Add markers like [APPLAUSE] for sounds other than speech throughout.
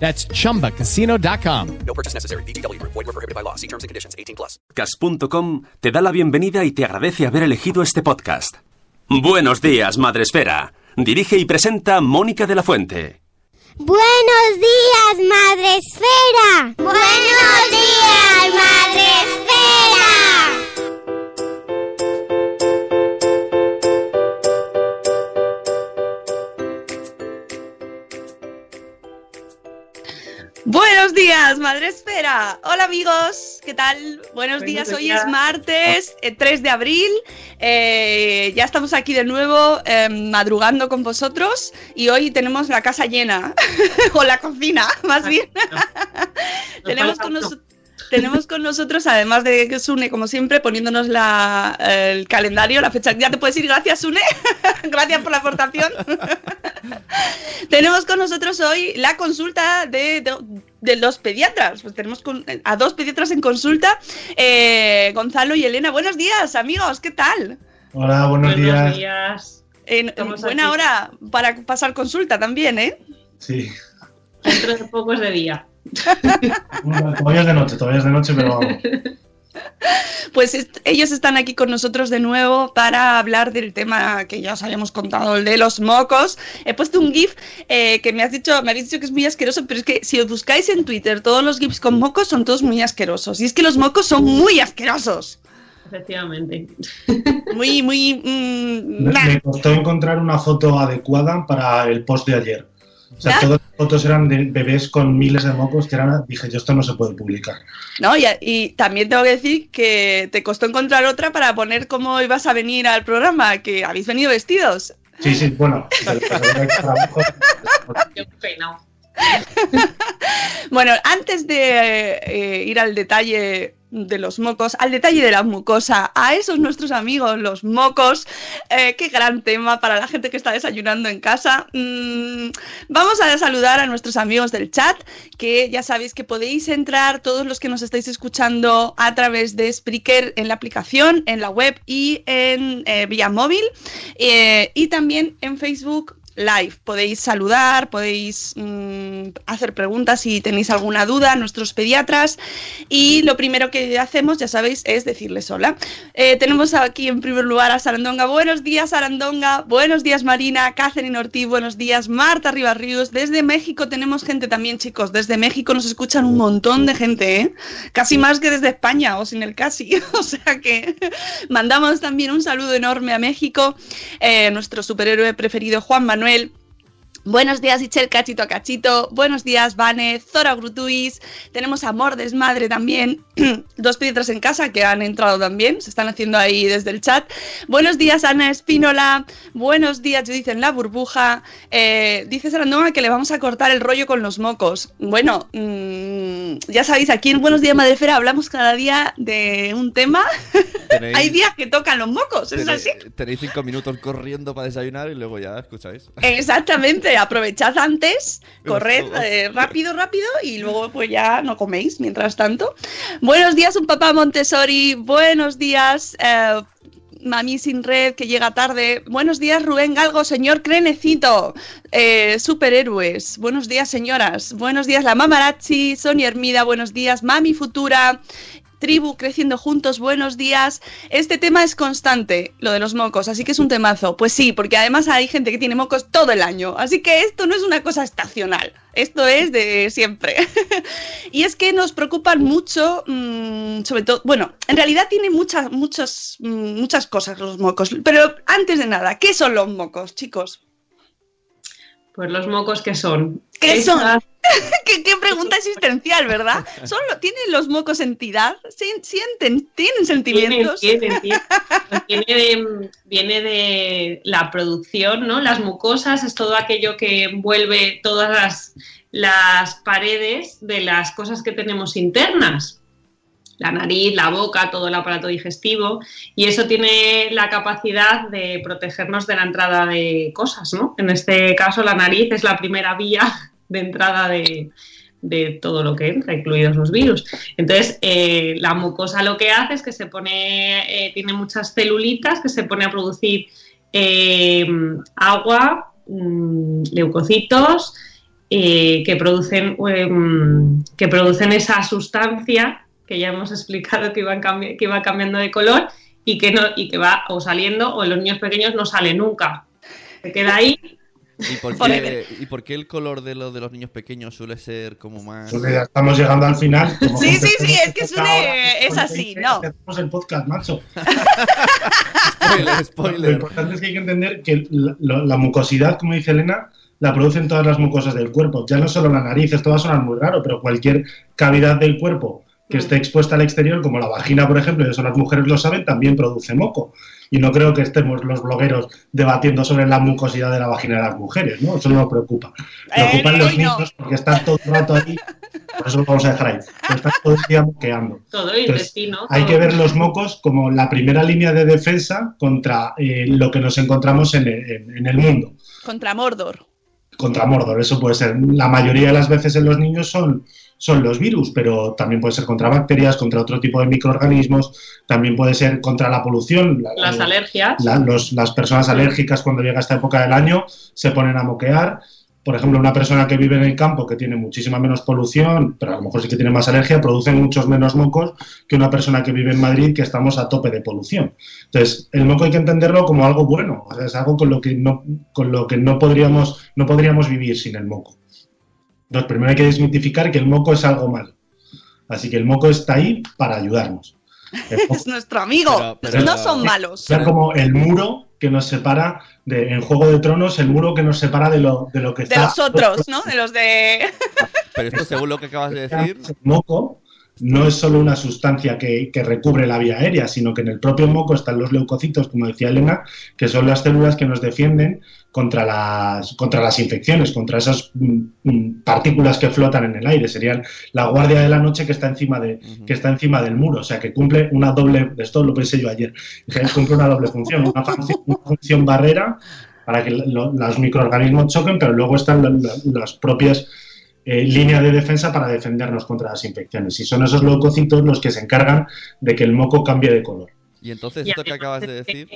That's chumbacasino.com. No purchase necessary. VGW Group. Void were prohibited by law. See terms and conditions. 18 plus. Cas.com te da la bienvenida y te agradece haber elegido este podcast. Buenos días, Madresfera. Dirige y presenta Mónica de la Fuente. Buenos días, Madre Hola amigos, ¿qué tal? Buenos días, hoy es martes eh, 3 de abril. Eh, ya estamos aquí de nuevo eh, madrugando con vosotros y hoy tenemos la casa llena, [LAUGHS] o la cocina, más bien. [LAUGHS] [LAUGHS] tenemos, con nos- tenemos con nosotros, además de Sune, como siempre, poniéndonos la- el calendario, la fecha. Ya te puedes ir, gracias Sune, gracias por la aportación. Tenemos con nosotros hoy la consulta de, de- de los pediatras. Pues tenemos con- a dos pediatras en consulta, eh, Gonzalo y Elena. Buenos días, amigos, ¿qué tal? Hola, buenos, días. días. En, buena aquí. hora para pasar consulta también, ¿eh? Sí. Dentro de poco es de día. [LAUGHS] Bueno, Todavía es de noche, todavía es de noche, pero vamos. [LAUGHS] Pues est- ellos están aquí con nosotros de nuevo para hablar del tema que ya os habíamos contado, el de los mocos. He puesto un GIF eh, que me has dicho, me habéis dicho que es muy asqueroso, pero es que si os buscáis en Twitter todos los GIFs con mocos son todos muy asquerosos. Y es que los mocos son muy asquerosos. Efectivamente. Muy, muy. mm, me costó encontrar una foto adecuada para el post de ayer. O sea, ¿Ya? todas las fotos eran de bebés con miles de mocos que eran, dije, yo esto no se puede publicar. ¿no? Y, y también tengo que decir que te costó encontrar otra para poner cómo ibas a venir al programa, que habéis venido vestidos. Sí, sí, bueno. [LAUGHS] Qué pena. [LAUGHS] Bueno, antes de eh, ir al detalle de los mocos, al detalle de la mucosa, a esos nuestros amigos, los mocos, eh, qué gran tema para la gente que está desayunando en casa. Mm, vamos a saludar a nuestros amigos del chat, que ya sabéis que podéis entrar todos los que nos estáis escuchando a través de Spreaker en la aplicación, en la web y en eh, vía móvil, y también en Facebook live. Podéis saludar, podéis mm, hacer preguntas si tenéis alguna duda a nuestros pediatras. Y lo primero que hacemos, ya sabéis, es decirles hola. Eh, tenemos aquí en primer lugar a Sarandonga. Buenos días, Sarandonga. Buenos días, Marina. Catherine Ortiz. Buenos días, Marta Ribarrius. Desde México tenemos gente también, chicos. Desde México nos escuchan un montón de gente, ¿eh? Casi más que desde España, o sin el casi. [LAUGHS] o sea que mandamos también un saludo enorme a México. Eh, nuestro superhéroe preferido, Juan Manuel. Manuel, Buenos días, Ichel Cachito a Cachito. Buenos días, Vane, Zora Grutuis. Tenemos Amor Desmadre también. [CLEARS THROAT] Dos pediatras en casa que han entrado también. Se están haciendo ahí desde el chat. Buenos días, Ana Espínola. Buenos días, Judith en la burbuja. Eh, dice Sarandonga que le vamos a cortar el rollo con los mocos. Bueno, mm, ya sabéis, aquí en Buenos Días Madrefera hablamos cada día de un tema. [LAUGHS] Hay días que tocan los mocos, ¿es así? tenéis cinco minutos corriendo para desayunar y luego ya escucháis. Exactamente, siempre aprovechad antes, corred eh, rápido, rápido y luego pues ya no coméis mientras tanto. Buenos días, un papá Montessori. Buenos días, eh, Mami sin red que llega tarde. Buenos días, Rubén Galgo, señor Crenecito. Eh, superhéroes. Buenos días, señoras. Buenos días, la Mamarachi, Sonia Hermida. Buenos días, Mami Futura. Tribu creciendo juntos, buenos días. Este tema es constante, lo de los mocos, así que es un temazo. Pues sí, porque además hay gente que tiene mocos todo el año, así que esto no es una cosa estacional, esto es de siempre. [LAUGHS] y es que nos preocupan mucho, mm, sobre todo, bueno, en realidad tiene muchas, muchas, mm, muchas cosas los mocos, pero antes de nada, ¿qué son los mocos, chicos? Pues los mocos que son. ¿Qué son? [LAUGHS] ¿Qué, qué pregunta existencial, ¿verdad? ¿Son ¿Tienen los mocos entidad? ¿Sien- ¿Sienten? ¿Tienen sentimientos? Tienen, tienen, tienen. [LAUGHS] Viene de, viene de la producción, ¿no? Las mucosas es todo aquello que envuelve todas las, las paredes de las cosas que tenemos internas. La nariz, la boca, todo el aparato digestivo. Y eso tiene la capacidad de protegernos de la entrada de cosas, ¿no? En este caso, la nariz es la primera vía de entrada de, de todo lo que entra, incluidos los virus. Entonces, eh, la mucosa lo que hace es que se pone, eh, tiene muchas celulitas que se pone a producir eh, agua, mm, leucocitos, que, producen, em, que producen esa sustancia que ya hemos explicado que, iban cambi- que iba cambiando de color y que, no, y que va o saliendo o en los niños pequeños no sale nunca. Se queda ahí ¿Y por, [LAUGHS] qué, ¿Y por qué el color de lo de los niños pequeños suele ser como más... Pues ya estamos llegando al final. Sí, sí, sí, es que es ahora, una- es así, 20, ¿no? Hacemos el podcast, macho. [LAUGHS] Spoiler, Lo spoiler. importante es que hay que entender que la, la- la mucosidad, como dice Elena, la producen todas las mucosas del cuerpo. Ya no solo la nariz, esto va a sonar muy raro, pero cualquier cavidad del cuerpo que esté expuesta al exterior, como la vagina, por ejemplo, y eso las mujeres lo saben, también produce moco. Y no creo que estemos los blogueros debatiendo sobre la mucosidad de la vagina de las mujeres, ¿no? Eso no nos preocupa. Eh, Preocupan los hoy no. niños porque están todo el rato ahí, por eso lo vamos a dejar ahí, pero están todo el día moqueando. todo el Entonces, intestino. Hay que ver los mocos como la primera línea de defensa contra eh, lo que nos encontramos en el, en- en el mundo, Contra Mordor. contra Mordor. Eso puede ser, la mayoría de las veces en los niños son, son los virus, pero también puede ser contra bacterias, contra otro tipo de microorganismos, también puede ser contra la polución. La- Las la- alergias. la- los- las personas alérgicas cuando llega esta época del año se ponen a moquear. Por ejemplo, una persona que vive en el campo que tiene muchísima menos polución, pero a lo mejor sí que tiene más alergia, produce muchos menos mocos que una persona que vive en Madrid que estamos a tope de polución. Entonces, el moco hay que entenderlo como algo bueno, o sea, es algo con lo que no, con lo que no podríamos, no podríamos vivir sin el moco. Entonces, primero hay que desmitificar que el moco es algo malo. Así que el moco está ahí para ayudarnos. [LAUGHS] Moco Es nuestro amigo. Pero- pero- no son malos. sea como el muro que nos separa de, en Juego de Tronos, el muro que nos separa de lo, de lo que De está. los otros, ¿no? De los de. Pero esto según lo que acabas de decir... El moco no es solo una sustancia que, que recubre la vía aérea, sino que en el propio moco están los leucocitos, como decía Elena, que son las células que nos defienden contra las, contra las infecciones, contra esas mm, mm, partículas que flotan en el aire. Serían la guardia de la noche que está encima de, que está encima del muro, o sea que cumple una doble, esto lo pensé yo ayer, que cumple una doble función, una, función- una función barrera para que lo- los microorganismos choquen, pero luego están la- la- las propias eh, líneas de defensa para defendernos contra las infecciones. Y son esos leucocitos los que se encargan de que el moco cambie de color. Y entonces esto que acabas de decir...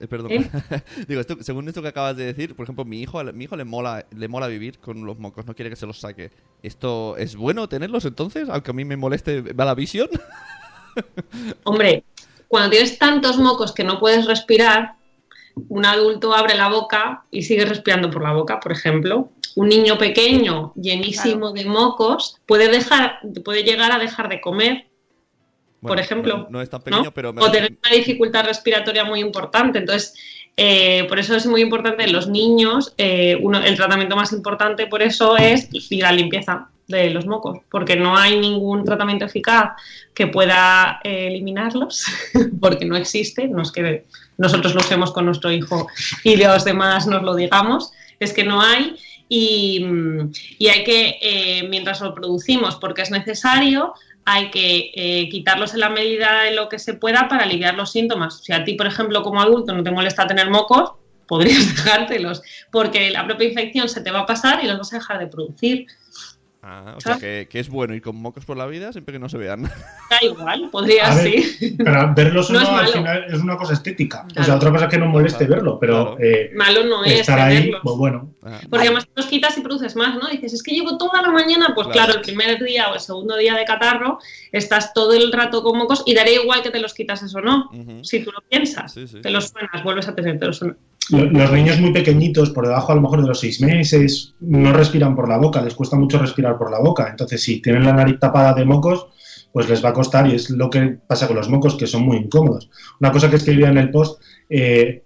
eh, perdón. ¿Eh? [LAUGHS] Digo, esto- según esto que acabas de decir, por ejemplo, mi hijo, mi hijo le mola, le mola vivir con los mocos, no quiere que se los saque. ¿Esto es bueno tenerlos entonces? Aunque a mí me moleste mala visión. [LAUGHS] Hombre, cuando tienes tantos mocos que no puedes respirar, un adulto abre la boca y sigue respirando por la boca, por ejemplo. Un niño pequeño, llenísimo de mocos, puede, dejar, puede llegar a dejar de comer, por ejemplo. No, no es tan pequeño, ¿no? pero... me o tener una dificultad respiratoria muy importante. Entonces, eh, por eso es muy importante en los niños, eh, uno, el tratamiento más importante por eso es la limpieza de los mocos, porque no hay ningún tratamiento eficaz que pueda eh, eliminarlos, [LAUGHS] porque no existe, no es que nosotros lo usemos con nuestro hijo y los demás nos lo digamos, es que no hay y, mm, y hay que, eh, mientras lo producimos porque es necesario, hay que eh, quitarlos en la medida de lo que se pueda para aliviar los síntomas. Si a ti, por ejemplo, como adulto no te molesta tener mocos, podrías [LAUGHS] dejártelos, porque la propia infección se te va a pasar y los vas a dejar de producir. Ah, o sea, que, que es bueno ir con mocos por la vida siempre que no se vean. [LAUGHS] Da igual, podría ver, sí. Pero verlos o No no, es al final es una cosa estética. O sea, otra cosa es que no moleste verlo, pero eh, Malo no es estar ahí, pues bueno. Ah, Porque además los quitas y produces más, ¿no? Dices, es que llevo toda la mañana, pues Claro. claro. el primer día o el segundo día de catarro, estás todo el rato con mocos y daría igual que te los quitas o no. Si tú lo piensas, Sí, sí. te los suenas, vuelves a tener, te los suenas. Lo- Los niños muy pequeñitos, por debajo a lo mejor de los seis meses, no respiran por la boca, les cuesta mucho respirar por la boca. Entonces, si tienen la nariz tapada de mocos, pues les va a costar y es lo que pasa con los mocos, que son muy incómodos. Una cosa que escribía en el post, eh,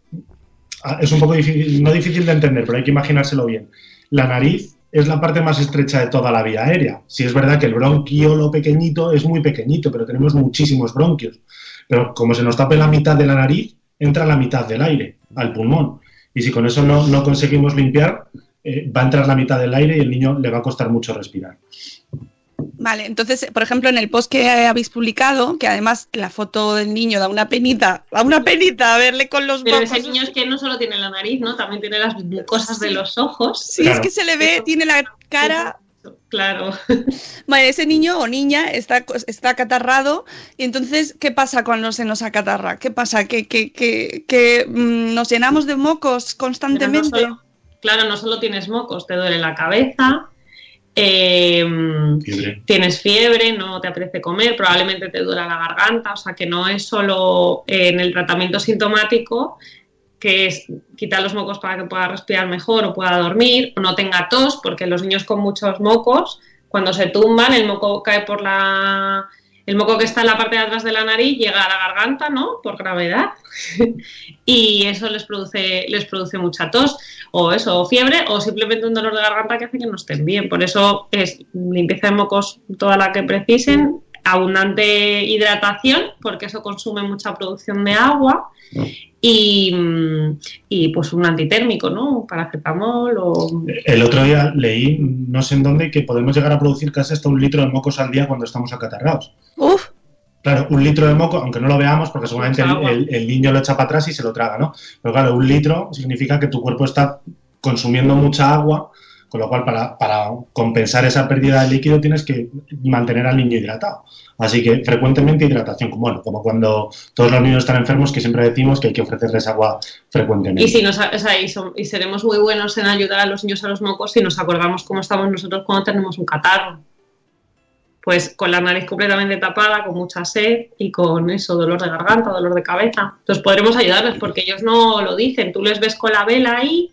es un poco difícil, no difícil de entender, pero hay que imaginárselo bien. La nariz es la parte más estrecha de toda la vía aérea. Si es verdad que el bronquiolo pequeñito es muy pequeñito, pero tenemos muchísimos bronquios. Pero como se nos tape la mitad de la nariz, entra la mitad del aire al pulmón. Y si con eso no, no conseguimos limpiar, eh, va a entrar la mitad del aire y el niño le va a costar mucho respirar. Vale, entonces, por ejemplo, en el post que habéis publicado, que además la foto del niño da una penita, da una penita verle con los Pero mocos. ese niño es que no solo tiene la nariz, ¿no? También tiene las mucosas de los ojos. Sí, Claro. es que se le ve, tiene la cara. Claro. Vale, ese niño o niña está, está acatarrado. Y entonces, ¿qué pasa cuando se nos acatarra? ¿Qué pasa? ¿Que, que, que, que, mm, nos llenamos de mocos no constantemente? solo- claro, no solo tienes mocos, te duele la cabeza, eh, Fiebre. tienes fiebre, no te apetece comer, probablemente te duela la garganta, o sea que no es solo eh, en el tratamiento sintomático que es quitar los mocos para que pueda respirar mejor o pueda dormir, o no tenga tos, porque los niños con muchos mocos, cuando se tumban, el moco cae por la... El moco que está en la parte de atrás de la nariz llega a la garganta, ¿no? Por gravedad. [LAUGHS] y eso les produce, les produce mucha tos, o eso, o fiebre, o simplemente un dolor de garganta que hace que no estén bien. Por eso es limpieza de mocos toda la que precisen, abundante hidratación, porque eso consume mucha producción de agua, y, y pues un antitérmico, ¿no? Paracetamol o... El otro día leí, no sé en dónde, que podemos llegar a producir casi hasta un litro de mocos al día cuando estamos acatarrados. Uf, Claro, un litro de moco, aunque no lo veamos, porque seguramente el- el niño lo echa para atrás y se lo traga, ¿no? Pero claro, un litro significa que tu cuerpo está consumiendo mucha agua, con lo cual para, para compensar esa pérdida de líquido tienes que mantener al niño hidratado. Así que frecuentemente hidratación, como, bueno, como cuando todos los niños están enfermos, que siempre decimos que hay que ofrecerles agua frecuentemente. Y, si nos, o sea, y, son- y seremos muy buenos en ayudar a los niños a los mocos si nos acordamos cómo estamos nosotros cuando tenemos un catarro. Pues con la nariz completamente tapada, con mucha sed y con eso, dolor de garganta, dolor de cabeza. Entonces podremos ayudarles porque ellos no lo dicen. Tú les ves con la vela ahí,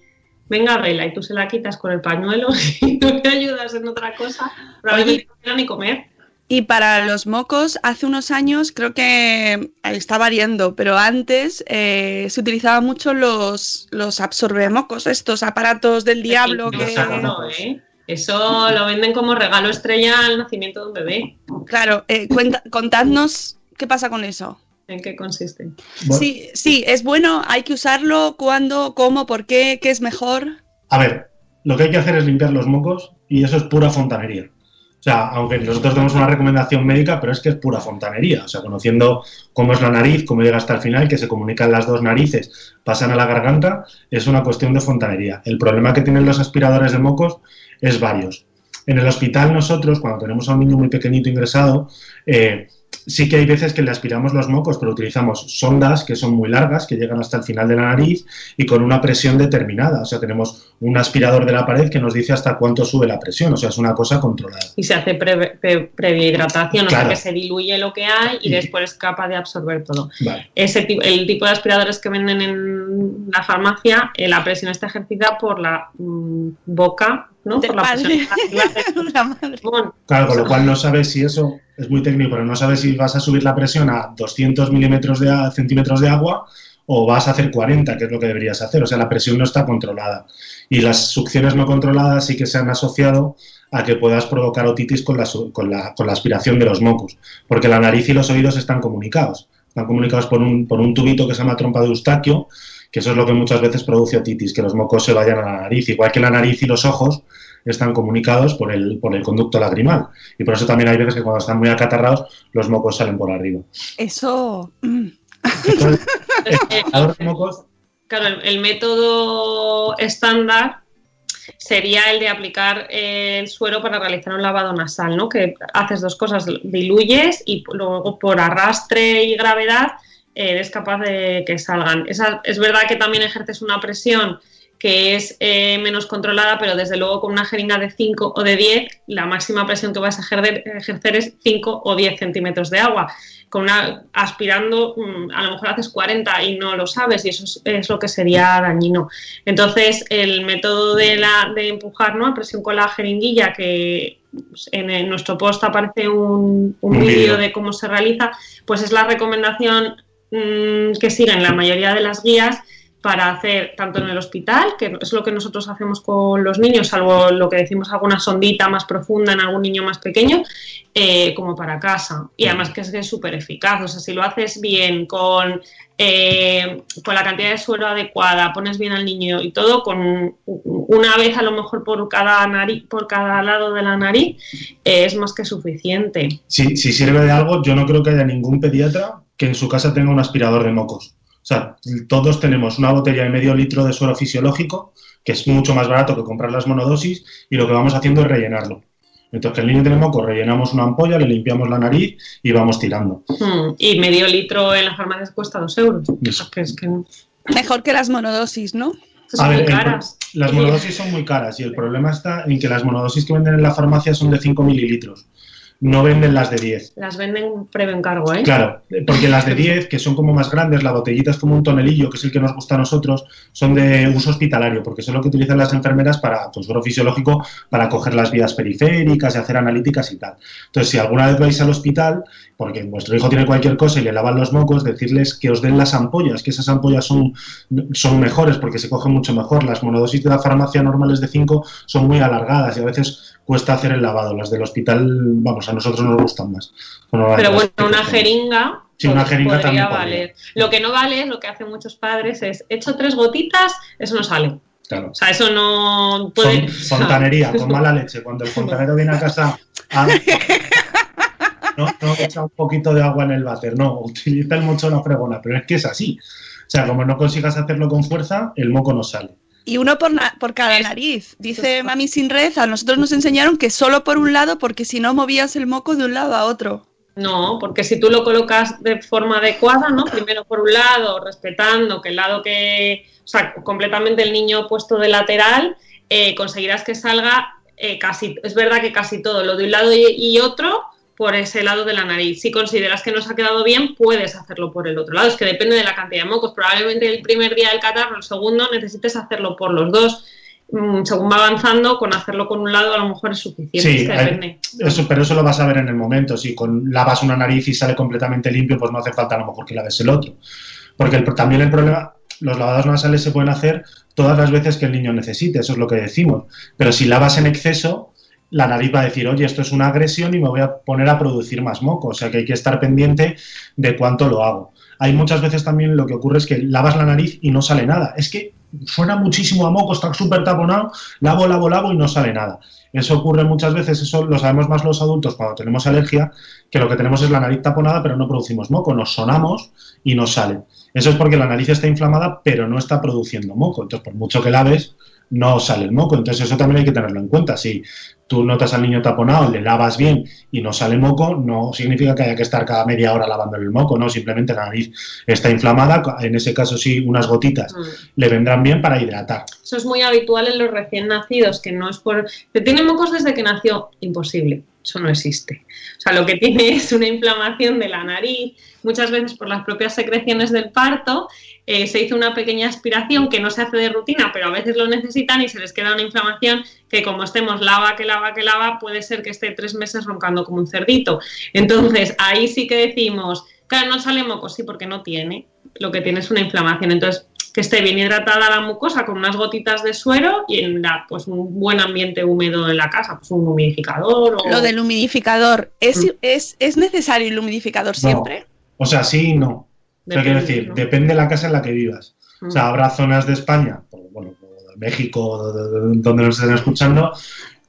venga vela, y tú se la quitas con el pañuelo [LAUGHS] y tú te ayudas en otra cosa. Probablemente no ni comer. Y para los mocos, hace unos años creo que está variando, pero antes eh, se utilizaban mucho los, los absorbemocos, estos aparatos del diablo que... saco, No, ¿eh? Eso lo venden como regalo estrella al nacimiento de un bebé. Claro, eh, cuenta- contadnos qué pasa con eso. ¿En qué consiste? Sí, sí, es bueno, hay que usarlo, cuándo, cómo, por qué, qué es mejor. A ver, lo que hay que hacer es limpiar los mocos y eso es pura fontanería. O sea, aunque nosotros tenemos una recomendación médica, pero es que es pura fontanería. O sea, conociendo cómo es la nariz, cómo llega hasta el final, que se comunican las dos narices, pasan a la garganta, es una cuestión de fontanería. El problema que tienen los aspiradores de mocos es varios. En el hospital nosotros, cuando tenemos a un niño muy pequeñito ingresado, eh, sí que hay veces que le aspiramos los mocos, pero utilizamos sondas que son muy largas, que llegan hasta el final de la nariz y con una presión determinada. O sea, tenemos un aspirador de la pared que nos dice hasta cuánto sube la presión. O sea, es una cosa controlada. Y se hace pre- pre- previa hidratación, o Claro. sea que se diluye lo que hay y Y- después es capaz de absorber todo. Vale. Ese tipo, el tipo de aspiradores que venden en la farmacia, eh, la presión está ejercida por la mm, boca, ¿no? Del por la presión. [LAUGHS] Claro, con lo cual no sabes si eso es muy técnico, pero no sabes si vas a subir la presión a 200 milímetros de centímetros de agua o vas a hacer 40, que es lo que deberías hacer. O sea, la presión no está controlada. Y las succiones no controladas sí que se han asociado a que puedas provocar otitis con la, con la, con la aspiración de los mocos, porque la nariz y los oídos están comunicados. Están comunicados por un, por un tubito que se llama trompa de Eustaquio, que eso es lo que muchas veces produce otitis, que los mocos se vayan a la nariz. Igual que la nariz y los ojos están comunicados por el, por el conducto lagrimal. Y por eso también hay veces que cuando están muy acatarrados, los mocos salen por arriba. Eso... Entonces, el aspirador de mocos Claro, el, el método estándar sería el de aplicar el suero para realizar un lavado nasal, ¿no? Que haces dos cosas, diluyes y luego por arrastre y gravedad eh, eres capaz de que salgan. Esa- es verdad que también ejerces una presión que es eh, menos controlada, pero desde luego con una jeringa de 5 o de 10, la máxima presión que vas a ejercer, ejercer es 5 o 10 centímetros de agua. Con una, aspirando, mm, a lo mejor haces 40 y no lo sabes, y eso es, es lo que sería dañino. Entonces, el método de, la, de empujar ¿no? a presión con la jeringuilla, que en, en nuestro post aparece un, un vídeo. de cómo se realiza, pues es la recomendación mm, que siguen la mayoría de las guías para hacer tanto en el hospital, que es lo que nosotros hacemos con los niños, salvo lo que decimos alguna sondita más profunda en algún niño más pequeño, eh, como para casa. Y además que es súper eficaz. O sea, si lo haces bien, con, eh, con la cantidad de suero adecuada, pones bien al niño y todo, con una vez a lo mejor por cada nariz, por cada lado de la nariz, eh, es más que suficiente. Si, si sirve de algo, yo no creo que haya ningún pediatra que en su casa tenga un aspirador de mocos. O sea, todos tenemos una botella de medio litro de suero fisiológico, que es mucho más barato que comprar las monodosis, y lo que vamos haciendo es rellenarlo. Entonces, que el niño tiene moco, rellenamos una ampolla, le limpiamos la nariz y vamos tirando. Mm, Y medio litro en las farmacias cuesta dos euros. Eso. Que es que no- Mejor que las monodosis, ¿no? son A muy ver, el- caras. las monodosis son muy caras y el problema está en que las monodosis que venden en la farmacia son de 5 mililitros. No venden las de 10. Las venden previo encargo, ¿eh? Claro, porque las de 10, que son como más grandes, la botellita es como un tonelillo, que es el que nos gusta a nosotros, son de uso hospitalario, porque son lo que utilizan las enfermeras para, suero fisiológico, para coger las vías periféricas y hacer analíticas y tal. Entonces, si alguna vez vais al hospital, porque vuestro hijo tiene cualquier cosa y le lavan los mocos, decirles que os den las ampollas, que esas ampollas son, son mejores porque se cogen mucho mejor. Las monodosis de la farmacia normales de 5 son muy alargadas y a veces cuesta hacer el lavado. Las del hospital, vamos, a nosotros nos gustan más. Pero bueno, una jeringa, Sí, una pues, jeringa podría valer. Lo que no vale, lo que hacen muchos padres es, hecho tres gotitas, eso no sale. Claro. O sea, eso no puede... Fon- fontanería, [LAUGHS] con mala leche. Cuando el fontanero viene a casa a- [LAUGHS] no, no echa un poquito de agua en el váter, no, utiliza el mocho de la fregona, pero es que es así. O sea, como no consigas hacerlo con fuerza, el moco no sale. Y uno por, na- por cada nariz. Dice Mami Sin Red, a nosotros nos enseñaron que solo por un lado, porque si no movías el moco de un lado a otro. No, porque si tú lo colocas de forma adecuada, ¿no? Primero por un lado, respetando que el lado que, o sea, completamente el niño puesto de lateral, eh, conseguirás que salga eh, casi, es verdad que casi todo, lo de un lado y, y otro por ese lado de la nariz. Si consideras que no se ha quedado bien, puedes hacerlo por el otro lado. Es que depende de la cantidad de mocos. Probablemente el primer día del catarro, el segundo, necesites hacerlo por los dos. Mm, Según va avanzando, con hacerlo con un lado a lo mejor es suficiente. Sí, es que hay- depende. eso, pero eso lo vas a ver en el momento. Si con, lavas una nariz y sale completamente limpio, pues no hace falta a lo mejor que laves el otro. Porque el- también el problema, los lavados nasales se pueden hacer todas las veces que el niño necesite, eso es lo que decimos. Pero si lavas en exceso, la nariz va a decir, oye, esto es una agresión y me voy a poner a producir más moco. O sea que hay que estar pendiente de cuánto lo hago. Hay muchas veces también lo que ocurre es que lavas la nariz y no sale nada. Es que suena muchísimo a moco, está súper taponado, lavo, lavo, lavo y no sale nada. Eso ocurre muchas veces, eso lo sabemos más los adultos cuando tenemos alergia, que lo que tenemos es la nariz taponada, pero no producimos moco, nos sonamos y no sale. Eso es porque la nariz está inflamada, pero no está produciendo moco. Entonces, por mucho que laves, no sale el moco. Entonces, eso también hay que tenerlo en cuenta. Si tú notas al niño taponado, le lavas bien y no sale moco, no significa que haya que estar cada media hora lavándole el moco, no, simplemente la nariz está inflamada, en ese caso sí, unas gotitas Mm. le vendrán bien para hidratar. Eso es muy habitual en los recién nacidos, que no es por... Que tiene mocos desde que nació, imposible. Eso no existe. O sea, lo que tiene [LAUGHS] es una inflamación de la nariz, muchas veces por las propias secreciones del parto. eh, se hizo una pequeña aspiración que no se hace de rutina, pero a veces lo necesitan y se les queda una inflamación que como estemos lava, que lava, que lava, puede ser que esté tres meses roncando como un cerdito. Entonces, ahí sí que decimos, claro, no sale moco, sí, porque no tiene. Lo que tiene es una inflamación. Entonces, que esté bien hidratada la mucosa con unas gotitas de suero y en la, pues un buen ambiente húmedo en la casa, pues un humidificador o... Lo del humidificador. ¿Es, Mm. es, es necesario el humidificador siempre? O sea, sí y no. Sea, quiero Depende, decir, ¿no? depende de la casa en la que vivas. O sea, Mm. habrá zonas de España, bueno, de México, de- de- de- donde nos estén escuchando,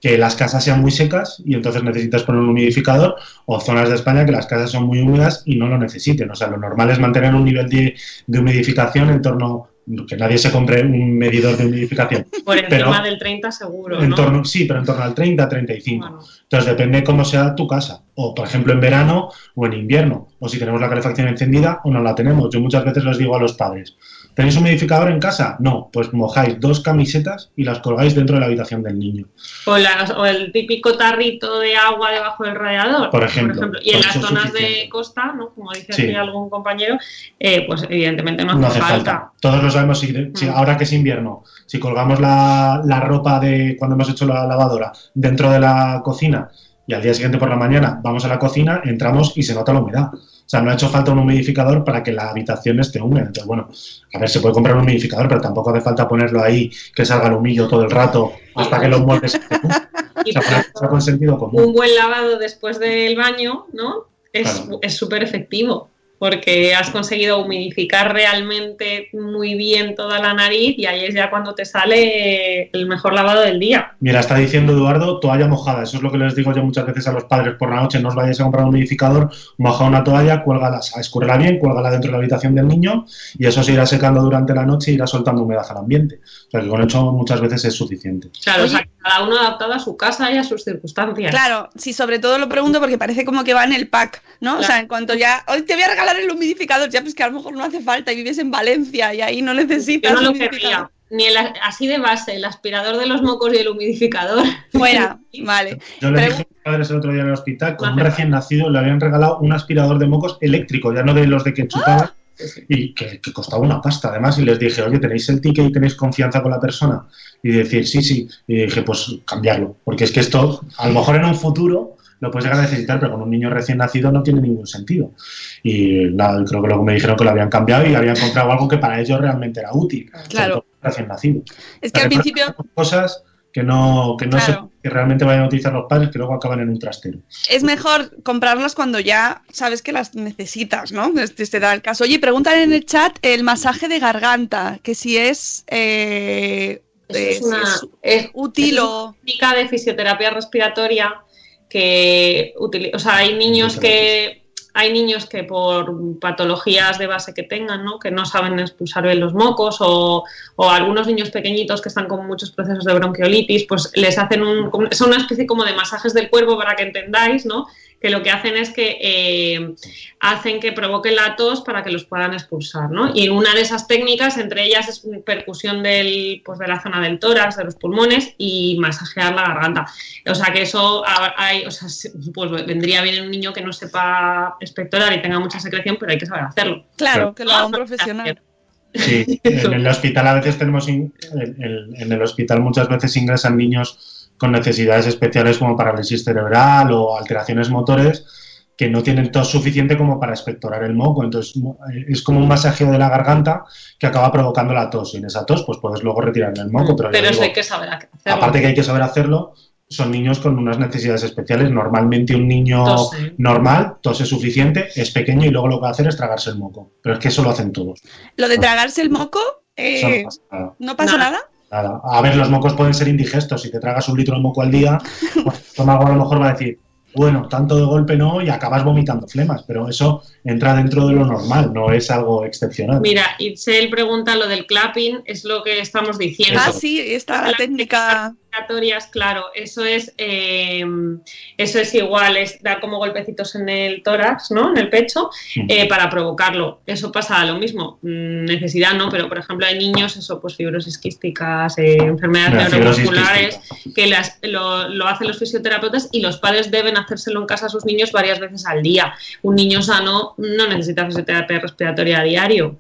que las casas sean muy secas y entonces necesitas poner un humidificador, o zonas de España que las casas son muy húmedas y no lo necesiten. O sea, lo normal es mantener un nivel de, de humidificación en torno que nadie se compre un medidor de humidificación. Por encima Pero- del 30 seguro, En ¿no? torno, sí, pero en torno al 30, 35. Bueno. Entonces depende cómo sea tu casa. O, por ejemplo, en verano o en invierno. O si tenemos la calefacción encendida o no la tenemos. Yo muchas veces les digo a los padres, ¿tenéis un humidificador en casa? No, pues mojáis dos camisetas y las colgáis dentro de la habitación del niño. O, las- o el típico tarrito de agua debajo del radiador. Por ejemplo. Y en Pues las zonas de costa, ¿no? como dice Sí. aquí algún compañero, eh, pues evidentemente no hace, No hace falta. falta. Todos lo sabemos. Si, si Mm. ahora que es invierno, si colgamos la, la ropa de cuando hemos hecho la lavadora dentro de la cocina y al día siguiente por la mañana vamos a la cocina, entramos y se nota la humedad. O sea, no ha hecho falta un humidificador para que la habitación esté húmeda. Entonces, bueno, a ver, se puede comprar un humidificador, pero tampoco hace falta ponerlo ahí, que salga el humillo todo el rato hasta que los muebles estén húmedos. Y O sea, con sentido común. un buen lavado después del baño, ¿no? Es Claro. es súper efectivo. Porque has conseguido humidificar realmente muy bien toda la nariz y ahí es ya cuando te sale el mejor lavado del día. Mira, está diciendo Eduardo, toalla mojada. Eso es lo que les digo yo muchas veces a los padres por la noche. No os vayáis a comprar un humidificador, moja una toalla, cuélgala, escúrrela bien, cuélgala dentro de la habitación del niño y eso se irá secando durante la noche y irá soltando humedad al ambiente. O sea que con eso muchas veces es suficiente. Claro, o sea, cada uno adaptado a su casa y a sus circunstancias. Claro, sí, sobre todo lo pregunto porque parece como que va en el pack, ¿no? O sea, Claro. en cuanto ya, hoy te voy a regalar el humidificador, ya pues que a lo mejor no hace falta y vives en Valencia y ahí no necesitas Yo no lo humidificador. querría. Ni el, así de base, el aspirador de los mocos y el humidificador. Fuera, [LAUGHS] vale. Yo le dije a mis padres el otro día en el hospital, con un Vale. recién nacido le habían regalado un aspirador de mocos eléctrico, ya no de los de que chupabas, y que, que costaba una pasta además. Y les dije, oye, ¿tenéis el ticket y tenéis confianza con la persona? Y decir, sí, sí. Y dije, pues cambiarlo, porque es que esto, a lo mejor en un futuro lo puedes llegar a necesitar, pero con un niño recién nacido no tiene ningún sentido. Y la- creo que luego me dijeron que lo habían cambiado y habían comprado algo que para ellos realmente era útil. Claro. recién nacido. Es que al principio Cosas que no, que no Claro. se, que realmente vayan a utilizar los padres que luego acaban en un trastero. es mejor comprarlas cuando ya sabes que las necesitas, ¿no? Este se da el caso. Oye, preguntan en el chat el masaje de garganta, que si es, eh, eh, es si una es es útil es o... técnica de fisioterapia respiratoria que o sea, hay niños que hay niños que por patologías de base que tengan, ¿no? que no saben expulsar bien los mocos o, o algunos niños pequeñitos que están con muchos procesos de bronquiolitis, pues les hacen un, son una especie como de masajes del cuerpo para que entendáis, ¿no? Que lo que hacen es que eh, hacen que provoque la tos para que los puedan expulsar, ¿no? Y una de esas técnicas, entre ellas es percusión del, pues de la zona del tórax, de los pulmones y masajear la garganta. O sea que eso ha- hay, o sea, pues vendría bien en un niño que no sepa expectorar y tenga mucha secreción, pero hay que saber hacerlo. Claro, que lo haga un Ah, profesional. Sí, en el hospital a veces tenemos, in- en- en el hospital muchas veces ingresan niños con necesidades especiales como parálisis cerebral o alteraciones motores que no tienen tos suficiente como para expectorar el moco. Entonces eh, es como un masajeo de la garganta que acaba provocando la tos. Y en esa tos pues puedes luego retirar el moco. Pero, Pero eso digo, hay que saber hacerlo. aparte que hay que saber hacerlo, son niños con unas necesidades especiales. Normalmente un niño Tose. normal, tose suficiente, es pequeño y luego lo que va a hacer es tragarse el moco. Pero es que eso lo hacen todos. Lo de tragarse el moco, eh, no pasa nada. ¿no pasa Nada. nada? Nada. A ver, los mocos pueden ser indigestos. Si te tragas un litro de moco al día, [LAUGHS] pues el estómago a lo mejor va a decir, bueno, tanto de golpe no, y acabas vomitando flemas, pero eso entra dentro de lo normal, no es algo excepcional. Mira, Itzel pregunta lo del clapping, es lo que estamos diciendo. Ah, sí, esta Las técnica... respiratorias, claro, eso es, eh, eso es igual, es dar como golpecitos en el tórax, ¿no? En el pecho, eh, para provocarlo. Eso pasa lo mismo. Mm, Necesidad no, pero por ejemplo hay niños, eso, pues fibrosis quísticas, eh, enfermedades neuromusculares, que las, lo, lo hacen los fisioterapeutas y los padres deben hacérselo en casa a sus niños varias veces al día. Un niño sano no necesita fisioterapia respiratoria a diario.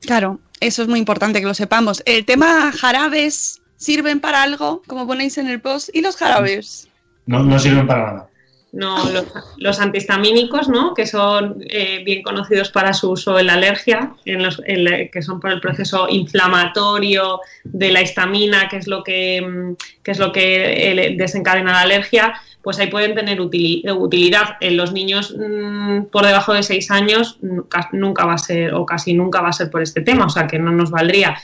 Claro, eso es muy importante que lo sepamos. El tema jarabes sirven para algo, como ponéis en el post, y los jarabes. No, no sirven para nada. No, los, los antihistamínicos, ¿no? que son eh, bien conocidos para su uso en la alergia, en los, en la- que son por el proceso inflamatorio de la histamina, que es lo que, mm, que, es lo que eh, desencadena la alergia, pues ahí pueden tener utili- utilidad. En los niños mm, por debajo de 6 años nunca, nunca va a ser, o casi nunca va a ser por este tema, o sea que no nos valdría.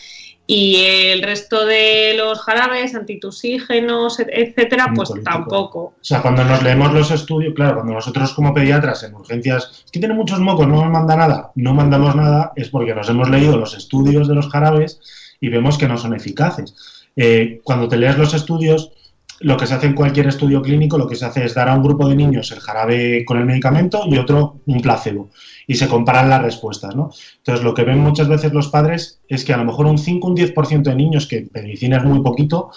Y el resto de los jarabes, antitusígenos, et- etcétera, pues tampoco. O sea, cuando nos leemos los estudios, claro, cuando nosotros como pediatras en urgencias, es que tiene muchos mocos, no nos manda nada, no mandamos nada, es porque nos hemos leído los estudios de los jarabes y vemos que no son eficaces. Eh, cuando te lees los estudios, lo que se hace en cualquier estudio clínico, lo que se hace es dar a un grupo de niños el jarabe con el medicamento y otro un placebo. Y se comparan las respuestas, ¿no? Entonces, lo que ven muchas veces los padres es que a lo mejor un 5 un 10% de niños, que en medicina es muy poquito,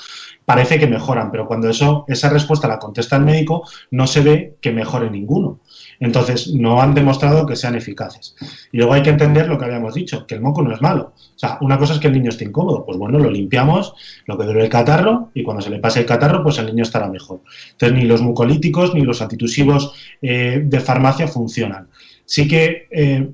parece que mejoran, pero cuando eso, esa respuesta la contesta el médico, no se ve que mejore ninguno. Entonces, no han demostrado que sean eficaces. Y luego hay que entender lo que habíamos dicho, que el moco no es malo. O sea, una cosa es que el niño esté incómodo. Pues bueno, lo limpiamos, lo que dure el catarro, y cuando se le pase el catarro, pues el niño estará mejor. Entonces, ni los mucolíticos ni los antitusivos eh, de farmacia funcionan. Sí que eh,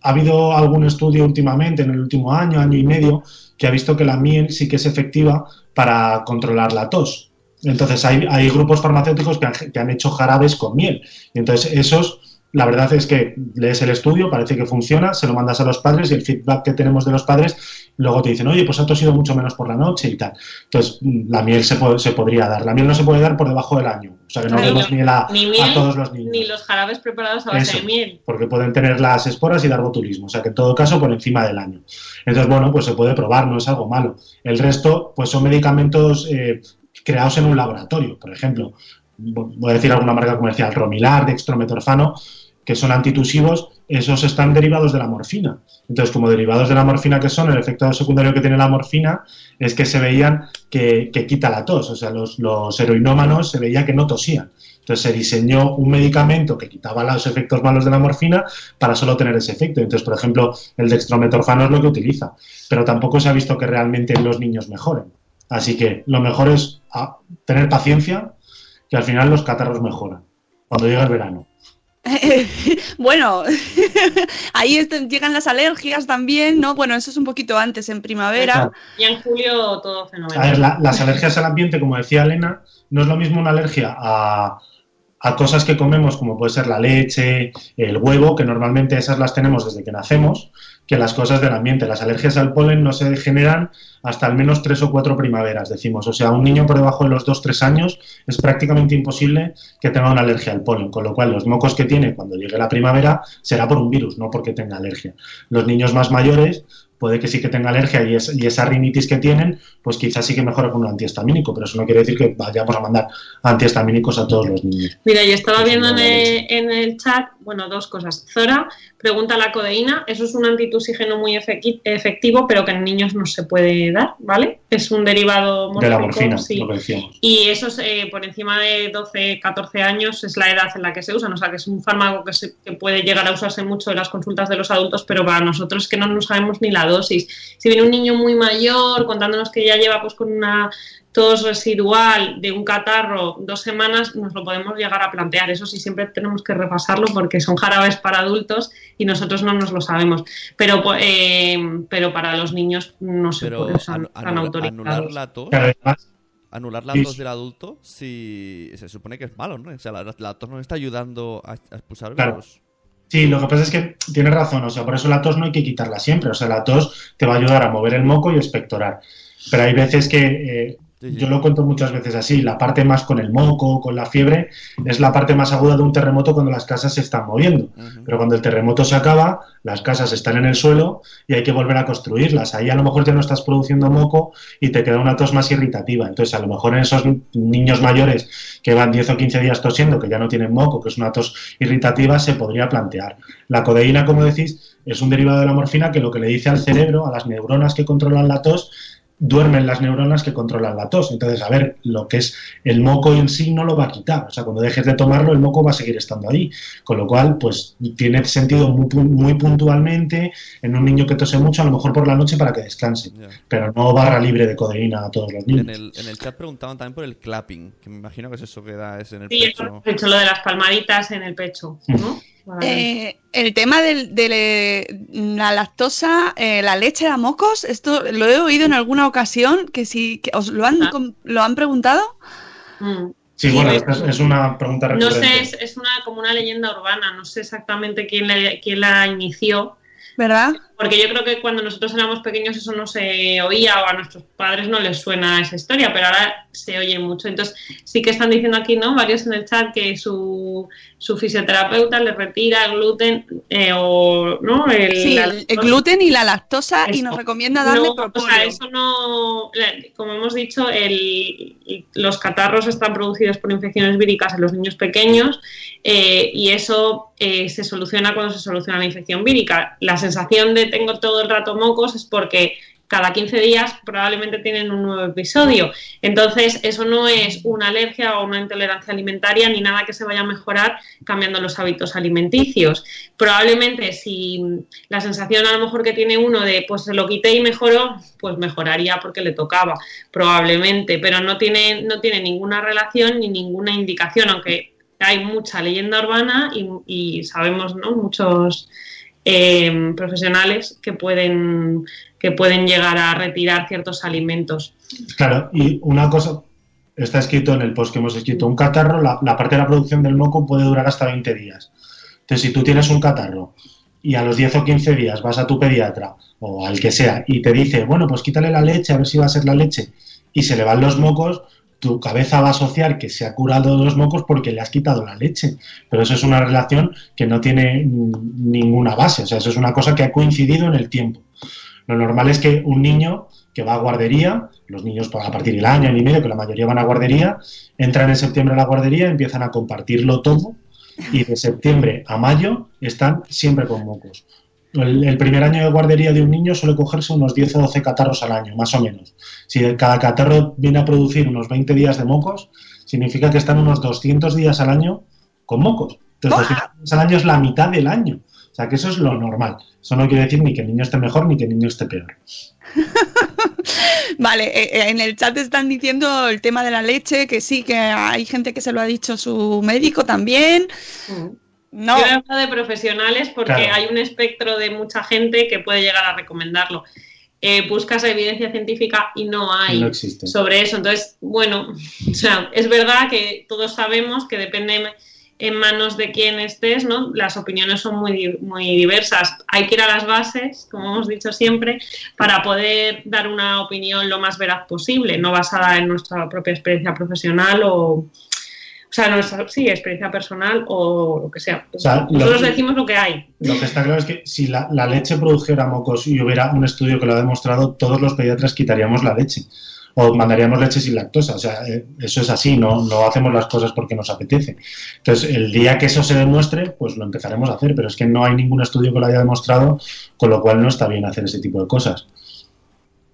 ha habido algún estudio últimamente, en el último año, año y medio, que ha visto que la miel sí que es efectiva para controlar la tos. Entonces hay, hay grupos farmacéuticos que han, que han hecho jarabes con miel. Entonces esos, la verdad es que lees el estudio, parece que funciona, se lo mandas a los padres y el feedback que tenemos de los padres, luego te dicen, oye, pues ha tosido mucho menos por la noche y tal. Entonces mm, la miel se, po- se podría dar. La miel no se puede dar por debajo del año. O sea que no Ni demos miel a, ni a miel, todos los niños. Ni los jarabes preparados a base Eso. de miel. porque pueden tener las esporas y dar botulismo, o sea que en todo caso por encima del año. Entonces, bueno, pues se puede probar, no es algo malo. El resto, pues son medicamentos eh, creados en un laboratorio, por ejemplo, vo- voy a decir alguna marca comercial, Romilar, Dextrometorfano, que son antitusivos, esos están derivados de la morfina. Entonces, como derivados de la morfina que son, el efecto secundario que tiene la morfina es que se veían que, quita la tos, o sea, los, los heroinómanos se veía que no tosían. Entonces se diseñó un medicamento que quitaba los efectos malos de la morfina para solo tener ese efecto. Entonces, por ejemplo, el dextrometorfano es lo que utiliza, pero tampoco se ha visto que realmente los niños mejoren. Así que lo mejor es ah, tener paciencia, que al final los catarros mejoran cuando llega el verano. [LAUGHS] bueno, [LAUGHS] ahí llegan las alergias también, ¿no? Bueno, eso es un poquito antes, en primavera. Y en julio todo A fenomenal. ver, la- las alergias al ambiente, como decía Elena, no es lo mismo una alergia a, a cosas que comemos, como puede ser la leche, el huevo, que normalmente esas las tenemos desde que nacemos, que las cosas del ambiente. Las alergias al polen no se generan hasta al menos tres o cuatro primaveras, decimos. O sea, un niño por debajo de los dos, tres años es prácticamente imposible que tenga una alergia al polen, con lo cual los mocos que tiene cuando llegue la primavera será por un virus, no porque tenga alergia. Los niños más mayores puede que sí que tenga alergia y, es- y esa rinitis que tienen, pues quizás sí que mejora con un antihistamínico, pero eso no quiere decir que vayamos a mandar antihistamínicos a todos los niños. Mira, yo estaba viendo en el, en el chat, bueno, dos cosas. Zora pregunta la codeína, eso es un antitusígeno muy efecti- efectivo, pero que en niños no se puede dar, ¿vale? Es un derivado De la morfina, sí. lo que decíamos. Y eso es, eh, por encima de 12, 14 años es la edad en la que se usan. O sea, que es un fármaco que, se- que puede llegar a usarse mucho en las consultas de los adultos, pero para nosotros que no, no sabemos ni la dosis. Si viene un niño muy mayor contándonos que ya lleva pues con una tos residual de un catarro dos semanas, nos lo podemos llegar a plantear. Eso sí, siempre tenemos que repasarlo porque son jarabes para adultos y nosotros no nos lo sabemos. Pero, eh, pero para los niños no se Pero puede están anula- autorizados. anular la tos, anular la tos del adulto, si se supone que es malo, ¿no? O sea, la, la tos nos está ayudando a, a expulsar Claro. los... Sí, lo que pasa es que tienes razón, o sea, por eso la tos no hay que quitarla siempre, o sea, la tos te va a ayudar a mover el moco y expectorar. Pero hay veces que, eh, Sí, sí. yo lo cuento muchas veces así, la parte más con el moco, con la fiebre, es la parte más aguda de un terremoto cuando las casas se están moviendo. Pero cuando el terremoto se acaba, las casas están en el suelo y hay que volver a construirlas. Ahí a lo mejor ya no estás produciendo moco y te queda una tos más irritativa. Entonces, a lo mejor en esos niños mayores que van 10 o 15 días tosiendo, que ya no tienen moco, que es una tos irritativa, se podría plantear. La codeína, como decís, es un derivado de la morfina que lo que le dice al cerebro, a las neuronas que controlan la tos, duermen las neuronas que controlan la tos. Entonces, a ver, lo que es el moco en sí no lo va a quitar. O sea, cuando dejes de tomarlo, el moco va a seguir estando ahí. Con lo cual, pues tiene sentido muy, pu- muy puntualmente en un niño que tose mucho, a lo mejor por la noche para que descanse. Pero no barra libre de codeína a todos los niños. En el, en el chat preguntaban también por el clapping, que me imagino que es eso que da es en el Sí, pecho. hecho lo de las palmaditas en el pecho, ¿no? [LAUGHS] Eh, el tema de le- la lactosa, eh, la leche a mocos, esto lo he oído en alguna ocasión, que si que os lo han, Ah. com- lo han preguntado. Mm. Sí, bueno, es, es una pregunta No recurrente. sé, es, es una como una leyenda urbana, no sé exactamente quién la, quién la inició, ¿Verdad? Porque yo creo que cuando nosotros éramos pequeños eso no se oía o a nuestros padres no les suena esa historia, pero ahora se oye mucho. Entonces sí que están diciendo aquí, ¿no? Varios en el chat que su, su fisioterapeuta le retira el gluten eh, o, ¿no? El, Sí, el, el gluten y la lactosa y nos recomienda darle no, propóleo. o sea, eso no, como hemos dicho, el- los catarros están producidos por infecciones víricas en los niños pequeños eh, y eso eh, se soluciona cuando se soluciona la infección vírica. La sensación de tengo todo el rato mocos es porque cada 15 días probablemente tienen un nuevo episodio. Entonces, eso no es una alergia o una intolerancia alimentaria ni nada que se vaya a mejorar cambiando los hábitos alimenticios. Probablemente si la sensación a lo mejor que tiene uno de pues se lo quité y mejoró, pues mejoraría porque le tocaba, probablemente, pero no tiene, no tiene ninguna relación ni ninguna indicación, aunque hay mucha leyenda urbana y, y sabemos ¿no? muchos eh, profesionales que pueden, que pueden llegar a retirar ciertos alimentos. Claro, y una cosa, está escrito en el post que hemos escrito, un catarro, la, la parte de la producción del moco puede durar hasta 20 días. Entonces, si tú tienes un catarro y a los 10 o 15 días vas a tu pediatra o al que sea y te dice, bueno, pues quítale la leche a ver si va a ser la leche y se le van los mocos, tu cabeza va a asociar que se ha curado de los mocos porque le has quitado la leche. Pero eso es una relación que no tiene mm, ninguna base, o sea, eso es una cosa que ha coincidido en el tiempo. Lo normal es que un niño que va a guardería, los niños a partir del año, año y medio, que la mayoría van a guardería, entran en septiembre a la guardería, empiezan a compartirlo todo y de septiembre a mayo están siempre con mocos. El, el primer año de guardería de un niño suele cogerse unos 10 o 12 catarros al año, más o menos. Si cada catarro viene a producir unos 20 días de mocos, significa que están unos 200 días al año con mocos. Entonces, 200 días al año es la mitad del año. O sea, que eso es lo normal. Eso no quiere decir ni que el niño esté mejor ni que el niño esté peor. [LAUGHS] Vale, eh, eh, en el chat están diciendo el tema de la leche, que sí, que hay gente que se lo ha dicho su médico también. No, Yo he hablado de profesionales porque Claro. hay un espectro de mucha gente que puede llegar a recomendarlo. Eh, buscas evidencia científica y no hay No sobre eso. Entonces, bueno, [LAUGHS] o sea, es verdad que todos sabemos que depende en manos de quién estés, ¿no? Las opiniones son muy, muy diversas. Hay que ir a las bases, como hemos dicho siempre, para poder dar una opinión lo más veraz posible, no basada en nuestra propia experiencia profesional o, o sea, nuestra sí, experiencia personal o lo que sea. O sea, lo- Nosotros decimos lo que hay. Lo que está claro es que si la, la leche produjera mocos y hubiera un estudio que lo ha demostrado, todos los pediatras quitaríamos la leche o mandaríamos leche sin lactosa. O sea, eh, eso es así, no, no hacemos las cosas porque nos apetece. Entonces, el día que eso se demuestre, pues lo empezaremos a hacer, pero es que no hay ningún estudio que lo haya demostrado, con lo cual no está bien hacer ese tipo de cosas.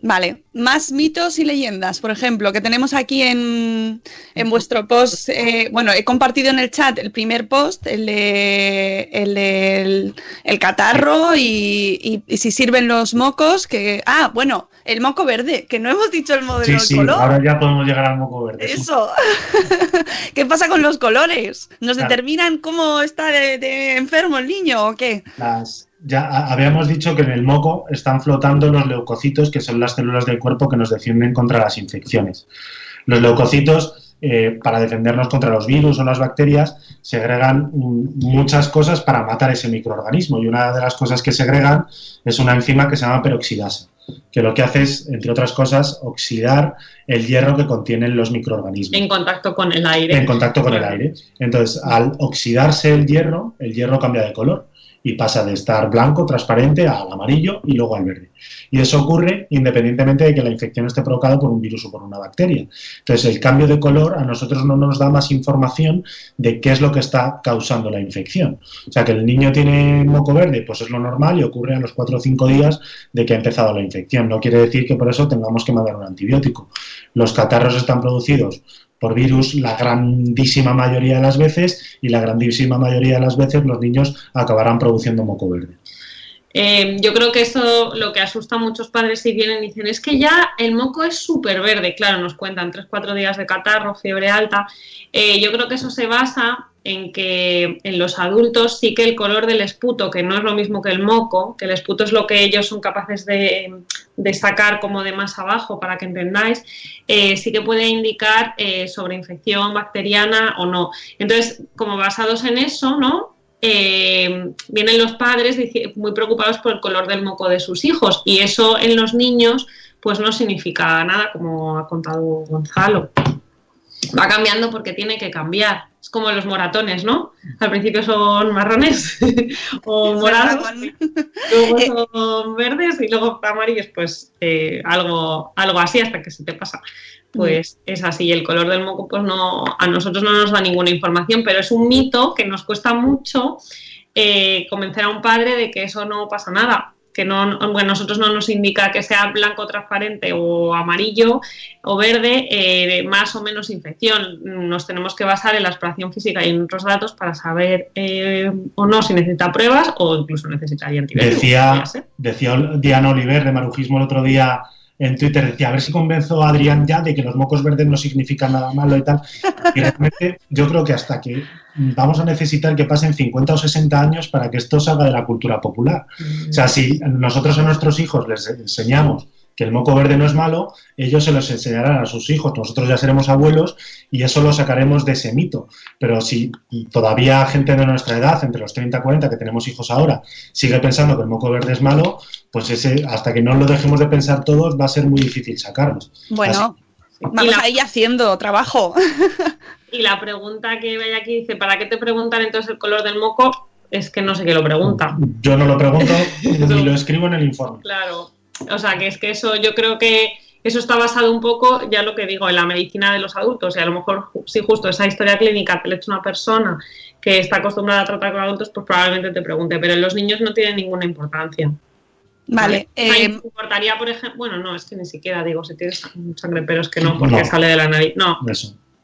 Vale, más mitos y leyendas, por ejemplo, que tenemos aquí en, en vuestro post. eh, bueno, he compartido en el chat el primer post, el de el, el catarro y, y- y si sirven los mocos, que... Ah, bueno, el moco verde, que no hemos dicho el modelo Sí, sí, color. ahora ya podemos llegar al moco verde. sí. Eso. [LAUGHS] ¿Qué pasa con los colores? ¿Nos Claro. determinan cómo está de, de enfermo el niño o qué? Las, ya ha- habíamos dicho que en el moco están flotando los leucocitos, que son las células del cuerpo que nos defienden contra las infecciones. Los leucocitos, eh, para defendernos contra los virus o las bacterias, segregan muchas cosas para matar ese microorganismo. Y una de las cosas que segregan es una enzima que se llama peroxidasa, que lo que hace es, entre otras cosas, oxidar el hierro que contienen los microorganismos En contacto con el aire. en contacto con el aire. Entonces, al oxidarse el hierro, el hierro cambia de color y pasa de estar blanco, transparente, al amarillo y luego al verde. Y eso ocurre independientemente de que la infección esté provocada por un virus o por una bacteria. Entonces, el cambio de color a nosotros no nos da más información de qué es lo que está causando la infección. O sea, que el niño tiene moco verde, pues es lo normal y ocurre a los 4 o 5 días de que ha empezado la infección. No quiere decir que por eso tengamos que mandar un antibiótico. Los catarros están producidos por virus la grandísima mayoría de las veces y la grandísima mayoría de las veces los niños acabarán produciendo moco verde. Eh, yo creo que eso lo que asusta a muchos padres si vienen y dicen es que ya el moco es súper verde. Claro, nos cuentan 3-4 días de catarro, fiebre alta. Eh, yo creo que eso se basa en que en los adultos sí que el color del esputo, que no es lo mismo que el moco, que el esputo es lo que ellos son capaces de, sacar como de más abajo, para que entendáis, eh, sí que puede indicar eh, sobre infección bacteriana o no. Entonces, como basados en eso, ¿no? eh, vienen los padres muy preocupados por el color del moco de sus hijos y eso en los niños pues no significa nada, como ha contado Gonzalo. Va cambiando porque tiene que cambiar. Es como los moratones, ¿no? Al principio son marrones [LAUGHS] o morados, luego son verdes y luego amarillos, pues eh, algo, algo así hasta que se te pasa. Pues es así, el color del moco pues no, a nosotros no nos da ninguna información, pero es un mito que nos cuesta mucho eh, convencer a un padre de que eso no pasa nada que no, bueno, nosotros no nos indica que sea blanco transparente o amarillo o verde, eh, más o menos infección. Nos tenemos que basar en la exploración física y en otros datos para saber eh, o no si necesita pruebas o incluso necesitaría antibióticos. Decía, decía Diana Oliver de Marujismo el otro día en Twitter decía, a ver si convenzo a Adrián ya de que los mocos verdes no significan nada malo y tal. Y realmente yo creo que hasta que vamos a necesitar que pasen 50 o 60 años para que esto salga de la cultura popular. O sea, si nosotros a nuestros hijos les enseñamos que el moco verde no es malo, ellos se los enseñarán a sus hijos, nosotros ya seremos abuelos y eso lo sacaremos de ese mito. Pero si todavía gente de nuestra edad, entre los 30 y 40 que tenemos hijos ahora, sigue pensando que el moco verde es malo, pues ese, hasta que no lo dejemos de pensar todos va a ser muy difícil sacarlo. Bueno, vamos ahí haciendo trabajo. y la pregunta que vaya aquí dice, ¿para qué te preguntan entonces el color del moco? Es que no sé qué lo pregunta. Yo no lo pregunto [LAUGHS] ni lo escribo en el informe. Claro. O sea, que es que eso yo creo que eso está basado un poco, ya lo que digo, en la medicina de los adultos. Y a lo mejor, si justo esa historia clínica te le hecho una persona que está acostumbrada a tratar con adultos, pues probablemente te pregunte. Pero en los niños no tiene ninguna importancia. Vale. Eh, importaría, por ejemplo, bueno, no, es que ni siquiera digo si tienes sangre, pero es que no, porque sale de la nariz. No,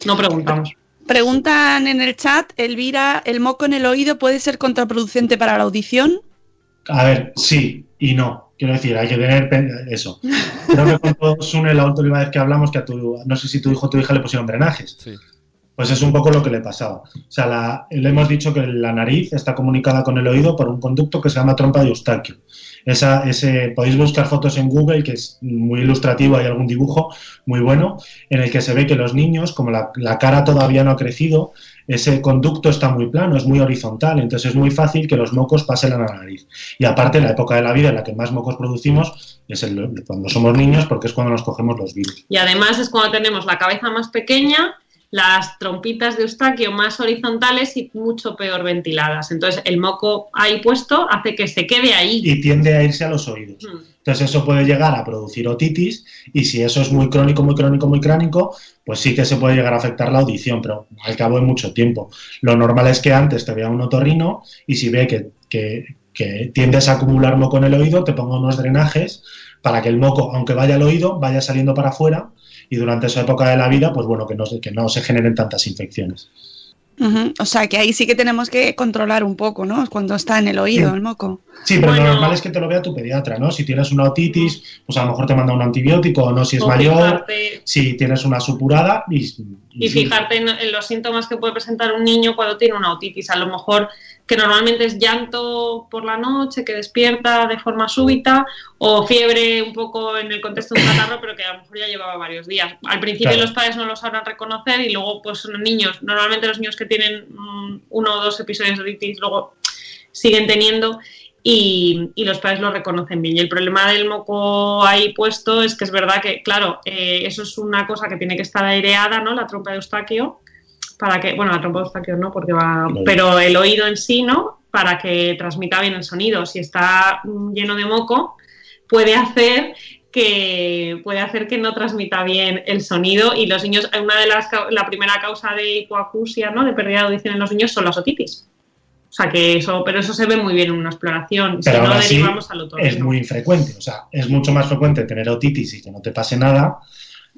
no preguntamos. Preguntan en el chat, Elvira, ¿el moco en el oído puede ser contraproducente para la audición? A ver, sí y no. Quiero decir, hay que tener eso. Creo que cuando Sune la última vez que hablamos, que a tu, no sé si tu hijo o tu hija le pusieron drenajes. Pues es un poco lo que le pasaba. O sea, le hemos dicho que la nariz está comunicada con el oído por un conducto que se llama trompa de Eustaquio. Esa, ese, podéis buscar fotos en Google, que es muy ilustrativo, hay algún dibujo muy bueno, en el que se ve que los niños, como la, la cara todavía no ha crecido, ese conducto está muy plano, es muy horizontal, entonces es muy fácil que los mocos pasen a la nariz. Y aparte, la época de la vida en la que más mocos producimos es cuando somos niños, porque es cuando nos cogemos los virus. Y además es cuando tenemos la cabeza más pequeña, las trompitas de Eustaquio más horizontales y mucho peor ventiladas. Entonces, el moco ahí puesto hace que se quede ahí. Y tiende a irse a los oídos. Hmm. Entonces, eso puede llegar a producir otitis y si eso es muy crónico, muy crónico, muy crónico, pues sí que se puede llegar a afectar la audición, pero al cabo de mucho tiempo. Lo normal es que antes te vea un otorrino y si ve que, que, tiendes a acumular moco en el oído, te ponga unos drenajes para que el moco, aunque vaya al oído, vaya saliendo para afuera y durante esa época de la vida, pues bueno, que no, que no se generen tantas infecciones. O sea, que ahí sí que tenemos que controlar un poco, ¿no? Cuando está en el oído el moco. Sí, pero lo normal es que te lo vea tu pediatra, ¿no? Si tienes una otitis, pues a lo mejor te manda un antibiótico, o no si es mayor, si tienes una supurada. Y, y, fijarte en, los síntomas que puede presentar un niño cuando tiene una otitis. A lo mejor que normalmente es llanto por la noche, que despierta de forma súbita, o fiebre un poco en el contexto de un catarro, pero que a lo mejor ya llevaba varios días. Al principio los padres no lo sabrán reconocer y luego pues son niños, normalmente los niños que tienen mm, uno o dos episodios de otitis luego siguen teniendo y, los padres lo reconocen bien. Y el problema del moco ahí puesto es que es verdad que, claro, eh, eso es una cosa que tiene que estar aireada, ¿no? La trompa de Eustaquio, para que, bueno, la trompa de Eustaquio no, porque va, pero el oído en sí, ¿no? Para que transmita bien el sonido. Si está lleno de moco, puede hacer que puede hacer que no transmita bien el sonido y los niños, una de las la primera causa de hipoacusia, ¿no? De pérdida de audición en los niños son las otitis. O sea que eso, pero eso se ve muy bien en una exploración. Pero si no derivamos al otro. Es muy infrecuente, o sea, es mucho más frecuente tener otitis y que no te pase nada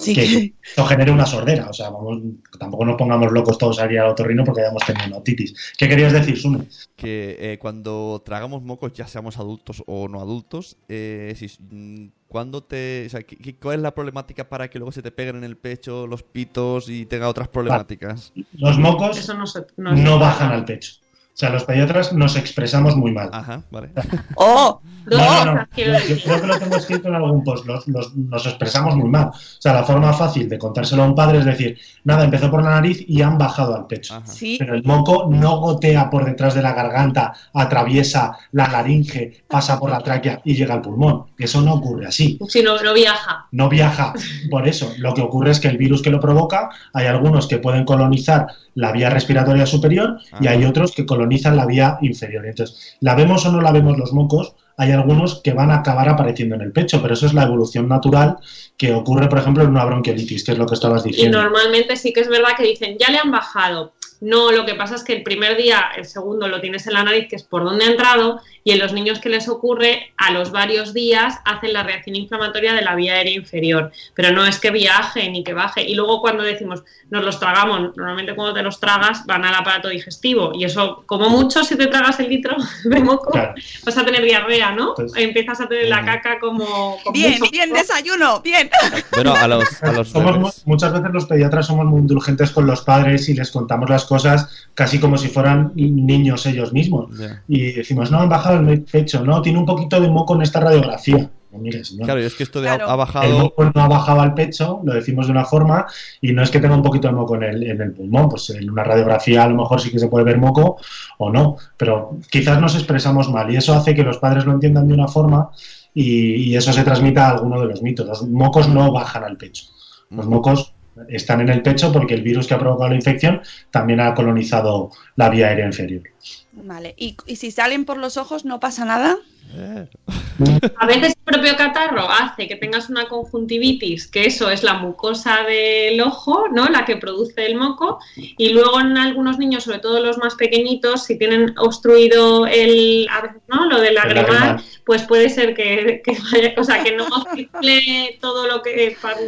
que esto [LAUGHS] genere una sordera. O sea, vamos, tampoco nos pongamos locos todos a ir al otorrino porque hayamos tenido una otitis. ¿Qué querías decir, Sune? Que eh, cuando tragamos mocos, ya seamos adultos o no adultos, eh, mm, ¿cuándo te, o sea, ¿cuál es la problemática para que luego se te peguen en el pecho los pitos y tenga otras problemáticas? Los mocos no, bajan al pecho. O sea, los pediatras nos expresamos muy mal. Ajá, vale. ¡Oh! Dos No, no, no. Yo, yo creo que lo tengo escrito en algún post. Los- los- nos expresamos muy mal. O sea, la forma fácil de contárselo a un padre es decir, nada, empezó por la nariz y han bajado al pecho. Ajá. Sí, Pero el moco no gotea por detrás de la garganta, atraviesa la laringe, pasa por la tráquea y llega al pulmón. Eso no ocurre así. Si no, no viaja. No viaja por eso. Lo que ocurre es que el virus que lo provoca, hay algunos que pueden colonizar la vía respiratoria superior y Ajá. hay otros que colonizan la vía inferior. Entonces, la vemos o no la vemos los mocos, hay algunos que van a acabar apareciendo en el pecho, pero eso es la evolución natural que ocurre, por ejemplo, en una bronquiolitis, que es lo que estabas Y diciendo. normalmente sí que es verdad que dicen, ya le han bajado. No, lo que pasa es que el primer día, el segundo lo tienes en la nariz, que es por donde ha entrado, y en los niños que les ocurre, a los varios días hacen la reacción inflamatoria de la vía aérea inferior. Pero no es que viaje ni que baje. Y luego cuando decimos, nos los tragamos, normalmente cuando te los tragas van al aparato digestivo. Y eso, como mucho, si te tragas el litro [LAUGHS] de moco, Claro. vas a tener diarrea, ¿no? Entonces- Empiezas a tener la Ujú. caca como... bien, mucho bien, desayuno, bien. Bueno, a los, a los Somos muchas veces los pediatras somos muy indulgentes con los padres y les contamos las cosas casi como si fueran niños ellos mismos. Y decimos, no, han bajado el pecho, no, tiene un poquito de moco en esta radiografía. No, mire, señor. Claro, y es que esto de Claro. ha, ha El bajado. moco no ha bajado al pecho, lo decimos de una forma, y no es que tenga un poquito de moco en el, en el pulmón, pues en una radiografía a lo mejor sí que se puede ver moco o no, pero quizás nos expresamos mal y eso hace que los padres lo entiendan de una forma y, y eso se transmita a alguno de los mitos. Los mocos no bajan al pecho, los mocos están en el pecho porque el virus que ha provocado la infección también ha colonizado la vía aérea inferior. Vale, ¿Y, si salen por los ojos no pasa nada? A veces el propio catarro hace que tengas una conjuntivitis, que eso es la mucosa del ojo, ¿no? La que produce el moco. Y luego en algunos niños, sobre todo los más pequeñitos, si tienen obstruido el, ¿no? Lo del lagrimal, pues puede ser que, que vaya, o sea, que no circule todo lo que para-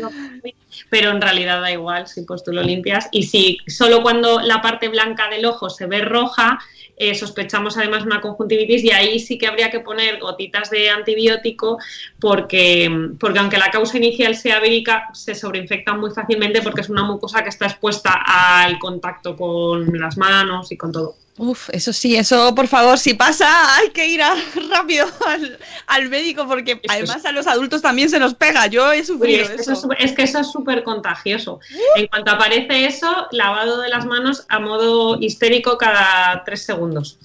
pero en realidad da igual si pues tú lo limpias y si solo cuando la parte blanca del ojo se ve roja eh, sospechamos además una conjuntivitis y ahí sí que habría que poner gotitas de antibiótico porque, porque aunque la causa inicial sea vírica se sobreinfectan muy fácilmente porque es una mucosa que está expuesta al contacto con las manos y con todo. Uf, eso sí, eso por favor, si pasa hay que ir a- [LAUGHS] rápido al, al médico porque Eso además a los adultos también se nos pega. Yo he Uy, sufrido es, que eso. eso es que eso es súper contagioso. En cuanto aparece eso, lavado de las manos a modo histérico cada tres segundos.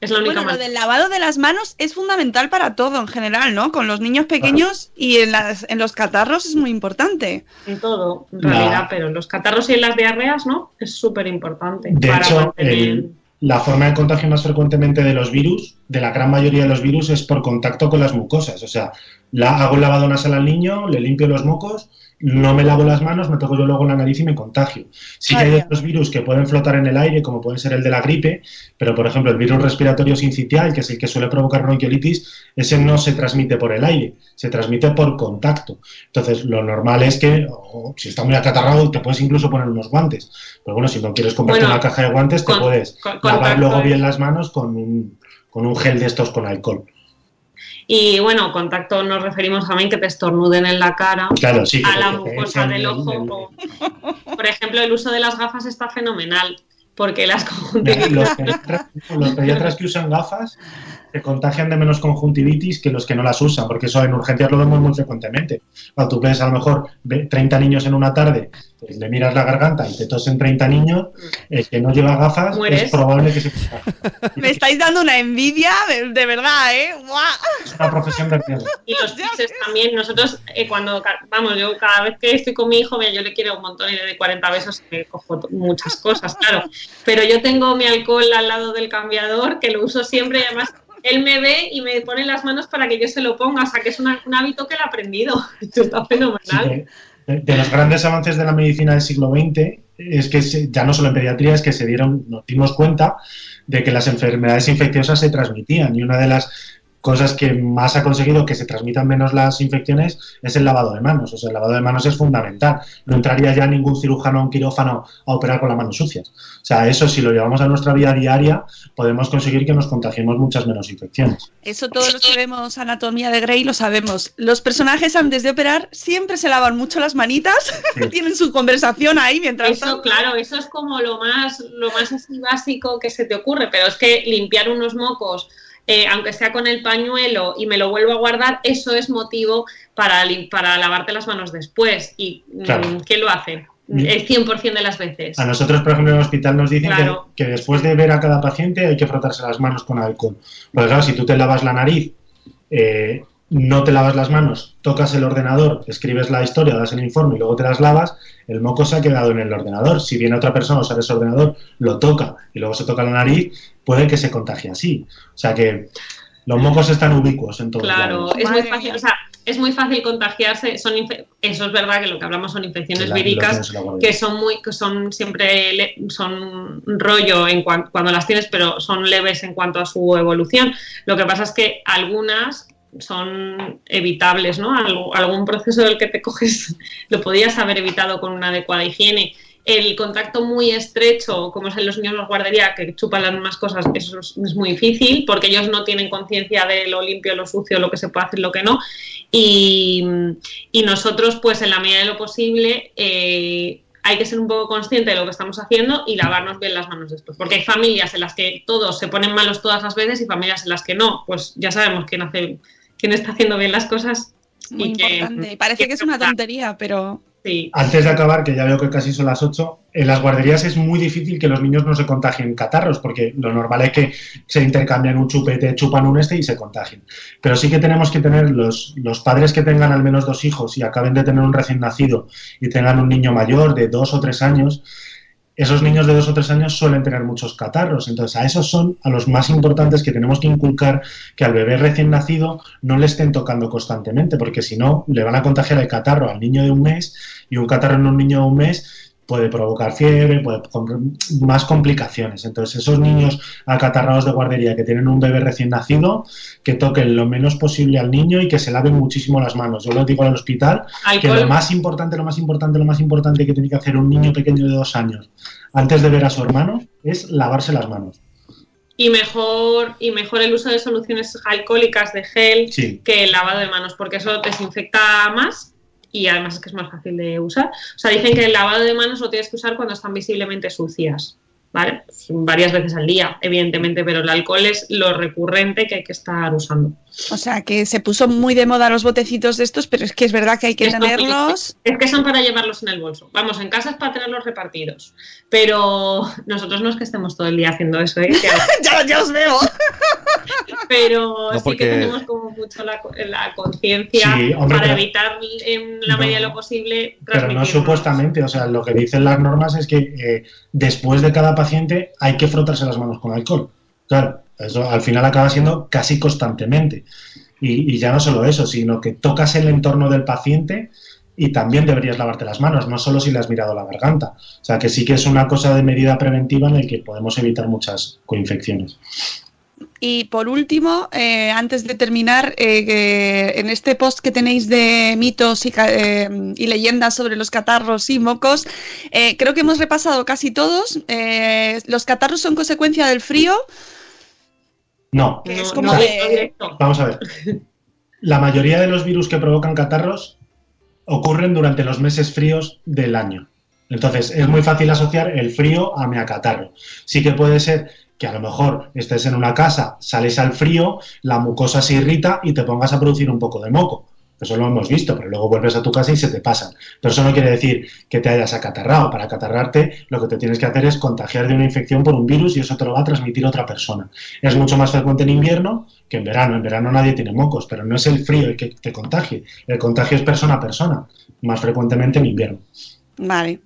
Es la única Bueno, lo del lavado de las manos es fundamental para todo en general, ¿no? Con los niños pequeños y en, las, en los catarros es muy importante. En todo, en No. realidad, pero en los catarros y en las diarreas, ¿no? Es súper importante. De para hecho, mantener- el- la forma de contagio más frecuentemente de los virus, de la gran mayoría de los virus, es por contacto con las mucosas. O sea, la, hago un lavado nasal al niño, le limpio los mocos, no me lavo las manos, me toco yo luego la nariz y me contagio. Sí que hay otros virus que pueden flotar en el aire, como puede ser el de la gripe, pero por ejemplo el virus respiratorio sincitial, que es el que suele provocar bronquiolitis, ese no se transmite por el aire, se transmite por contacto. Entonces lo normal es que, si está muy acatarrado, te puedes incluso poner unos guantes. Pero bueno, si no quieres comprarte Bueno, una caja de guantes, te con- puedes con- lavar luego bien las manos con un, con un gel de estos con alcohol. Y bueno, contacto nos referimos también que te estornuden en la cara. Claro, sí. que a la mucosa del el- ojo. o- por ejemplo, el uso de las gafas está fenomenal, porque las conjuntivitis Los [LAUGHS] pediatras, los pediatras que usan gafas se contagian de menos conjuntivitis que los que no las usan, porque eso en urgencias lo vemos muy frecuentemente. Cuando tú ves a lo mejor ve- 30 niños en una tarde, pues le miras la garganta y te tosen 30 niños, el que no lleva gafas Mueres. es probable que se contagie. [LAUGHS] Me estáis dando una envidia de, de verdad, ¿eh? ¡Guau! Es una profesión de. Y los [LAUGHS] pises también. Nosotros, eh, cuando, vamos, yo cada vez que estoy con mi hijo, mira, yo le quiero un montón y le doy 40 besos y me cojo muchas cosas, claro. Pero yo tengo mi alcohol al lado del cambiador, que lo uso siempre y además él me ve y me pone las manos para que yo se lo ponga. O sea, que es una- un hábito que él ha aprendido. [LAUGHS] Esto está fenomenal. de, de- de los grandes avances de la medicina del siglo XX es que se- ya no solo en pediatría, es que se dieron, nos dimos cuenta de que las enfermedades infecciosas se transmitían y una de las cosas que más ha conseguido que se transmitan menos las infecciones es el lavado de manos. O sea, el lavado de manos es fundamental. No entraría ya ningún cirujano a un quirófano a operar con las manos sucias. O sea, eso si lo llevamos a nuestra vida diaria, podemos conseguir que nos contagiemos muchas menos infecciones. Eso todos los que vemos Anatomía de Grey lo sabemos. Los personajes antes de operar siempre se lavan mucho las manitas, Sí. [LAUGHS] tienen su conversación ahí mientras Eso, claro, eso es como lo más, lo más así básico que se te ocurre, pero es que limpiar unos mocos eh, aunque sea con el pañuelo y me lo vuelvo a guardar, eso es motivo para, lavarte las manos después. ¿Y mm, Claro. quién lo hace? El 100% de las veces. A nosotros, por ejemplo, en el hospital nos dicen Claro. que, que después de ver a cada paciente hay que frotarse las manos con alcohol. Porque claro, si tú te lavas la nariz, eh, no te lavas las manos, tocas el ordenador, escribes la historia, das el informe y luego te las lavas, el moco se ha quedado en el ordenador. Si viene otra persona, usa ese ordenador, lo toca y luego se toca la nariz, puede que se contagie así. O sea que los mocos están ubicuos en todos Claro, lados. es muy fácil, o sea, es muy fácil contagiarse. Son eso es verdad que lo que hablamos son infecciones La- víricas que son muy, que son siempre le- son rollo en cuan- cuando las tienes, pero son leves en cuanto a su evolución. Lo que pasa es que algunas son evitables, ¿no? Algo- algún proceso del que te coges [LAUGHS] lo podías haber evitado con una adecuada higiene. El contacto muy estrecho, como es en los niños de la guardería, que chupan las mismas cosas, eso es, es muy difícil porque ellos no tienen conciencia de lo limpio, lo sucio, lo que se puede hacer, lo que no. Y, y nosotros, pues en la medida de lo posible, eh, hay que ser un poco consciente de lo que estamos haciendo y lavarnos bien las manos después. Porque hay familias en las que todos se ponen malos todas las veces y familias en las que no. Pues ya sabemos quién hace, quién está haciendo bien las cosas. Muy y importante. Parece que es una tontería, pero Antes de acabar, que ya veo que casi son las 8, en las guarderías es muy difícil que los niños no se contagien catarros, porque lo normal es que se intercambian un chupete, chupan un este y se contagien. Pero sí que tenemos que tener los, los padres que tengan al menos dos hijos y acaben de tener un recién nacido y tengan un niño mayor de dos o tres años, esos niños de dos o tres años suelen tener muchos catarros. Entonces, a esos son a los más importantes que tenemos que inculcar que al bebé recién nacido no le estén tocando constantemente, porque si no, le van a contagiar el catarro al niño de un mes y un catarro en un niño de un mes puede provocar fiebre, puede más complicaciones. Entonces, esos niños acatarrados de guardería que tienen un bebé recién nacido, que toquen lo menos posible al niño y que se laven muchísimo las manos. Yo lo digo al hospital, que lo más importante, lo más importante, lo más importante que tiene que hacer un niño pequeño de dos años antes de ver a su hermano es lavarse las manos. Y mejor, y mejor el uso de soluciones alcohólicas de gel Sí. que el lavado de manos, porque eso desinfecta más y además es que es más fácil de usar. O sea, dicen que el lavado de manos lo tienes que usar cuando están visiblemente sucias, ¿vale? Varias veces al día, evidentemente, pero el alcohol es lo recurrente que hay que estar usando. O sea que se puso muy de moda los botecitos de estos, pero es que es verdad que hay que tenerlos. Es que son para llevarlos en el bolso. Vamos, en casa es para tenerlos repartidos. Pero nosotros no es que estemos todo el día haciendo eso, ¿eh? [LAUGHS] Ya, ya os veo. pero No, sí que tenemos como mucho la, la conciencia Sí, para pero- evitar en la No. medida de lo posible Pero no supuestamente, o sea, lo que dicen las normas es que eh, después de cada paciente hay que frotarse las manos con alcohol. Claro, eso al final acaba siendo casi constantemente. Y, ya no solo eso, sino que tocas el entorno del paciente y también deberías lavarte las manos, no solo si le has mirado la garganta. O sea, que sí que es una cosa de medida preventiva en la que podemos evitar muchas coinfecciones. Y por último, eh, antes de terminar, eh, en este post que tenéis de mitos y, eh, y leyendas sobre los catarros y mocos, eh, creo que hemos repasado casi todos. Los catarros son consecuencia del frío, No, que es No, como no, de- directo. Vamos a ver. La mayoría de los virus que provocan catarros ocurren durante los meses fríos del año. Entonces, es muy fácil asociar el frío a mi acatarro. Sí que puede ser que a lo mejor estés en una casa, sales al frío, la mucosa se irrita y te pongas a producir un poco de moco. Eso lo hemos visto, pero luego vuelves a tu casa y se te pasan. Pero eso no quiere decir que te hayas acatarrado. Para acatarrarte, lo que te tienes que hacer es contagiar de una infección por un virus y eso te lo va a transmitir otra persona. Es mucho más frecuente en invierno que en verano. En verano nadie tiene mocos, pero no es el frío el que te contagie. El contagio es persona a persona, más frecuentemente en invierno. Vale.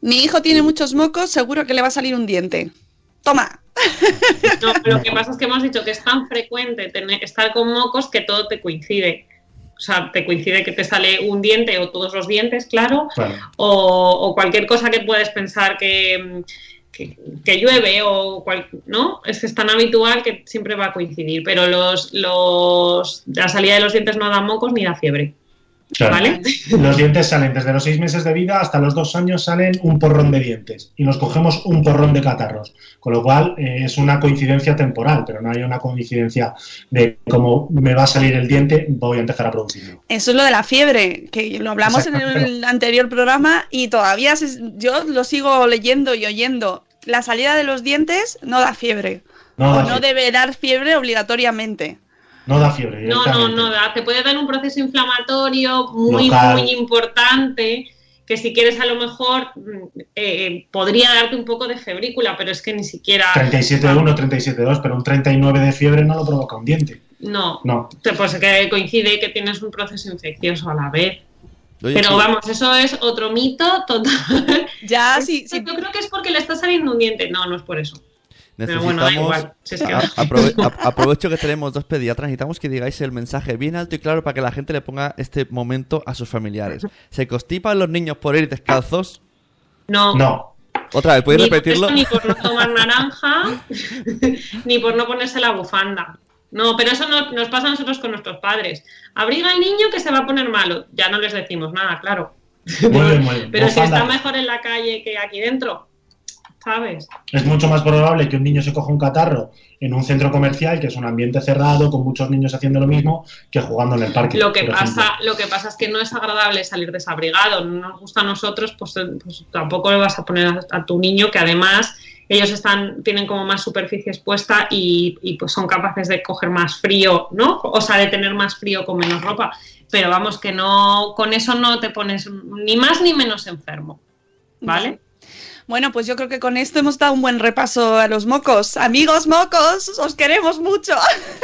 Mi hijo tiene muchos mocos, seguro que le va a salir un diente. Toma. No, lo que pasa es que hemos dicho que es tan frecuente tener- estar con mocos que todo te coincide. O sea, te coincide que te sale un diente o todos los dientes, claro, Claro. o, o cualquier cosa que puedes pensar que, que, que llueve o cual- no es que es tan habitual que siempre va a coincidir pero los, los la salida de los dientes no da mocos ni da fiebre Claro. vale [LAUGHS] Los dientes salen desde los seis meses de vida hasta los dos años salen un porrón de dientes y nos cogemos un porrón de catarros. Con lo cual eh, es una coincidencia temporal, pero no hay una coincidencia de como me va a salir el diente, voy a empezar a producirlo. Eso es lo de la fiebre, que lo hablamos en el anterior programa y todavía se- yo lo sigo leyendo y oyendo. La salida de los dientes no da fiebre. No da no debe dar fiebre obligatoriamente. No da fiebre. No, no, no, da- te puede dar un proceso inflamatorio muy, Local. muy importante, que si quieres a lo mejor mm, eh, podría darte un poco de febrícula, pero es que ni siquiera... 37,1, 37,2, pero un 39 de fiebre no lo provoca un diente. No, No. Pues que coincide que tienes un proceso infeccioso a la vez. Oye, Pero sí. vamos, eso es otro mito total. Ya, [LAUGHS] sí, sí. Yo creo que es porque le está saliendo un diente. No, no es por eso. Pero bueno, da Necesitamos- igual. Si es que- a- aprove- a- aprovecho que tenemos dos pediatras. Necesitamos que digáis el mensaje bien alto y claro para que la gente le ponga este momento a sus familiares. ¿Se constipan los niños por ir descalzos? No. No. Otra vez, ¿puedes ni por repetirlo? eso, ni por no tomar naranja, [LAUGHS] ni por no ponerse la bufanda. No, pero eso no, nos pasa a nosotros con nuestros padres. Abriga al niño que se va a poner malo. Ya no les decimos nada, claro. Muy bien, muy bien. Pero si está mejor en la calle que aquí dentro, ¿sabes? Es mucho más probable que un niño se coja un catarro en un centro comercial, que es un ambiente cerrado, con muchos niños haciendo lo mismo, que jugando en el parque. Lo que pasa, lo que pasa es que no es agradable salir desabrigado. No nos gusta a nosotros, pues, eh, pues tampoco le vas a poner a, a tu niño que además ellos están, tienen como más superficie expuesta y, y, pues son capaces de coger más frío, ¿no? O sea, de tener más frío con menos ropa. Pero vamos, que no, con eso no te pones ni más ni menos enfermo. ¿Vale? Bueno, pues yo creo que con esto hemos dado un buen repaso a los mocos. Amigos mocos, os queremos mucho.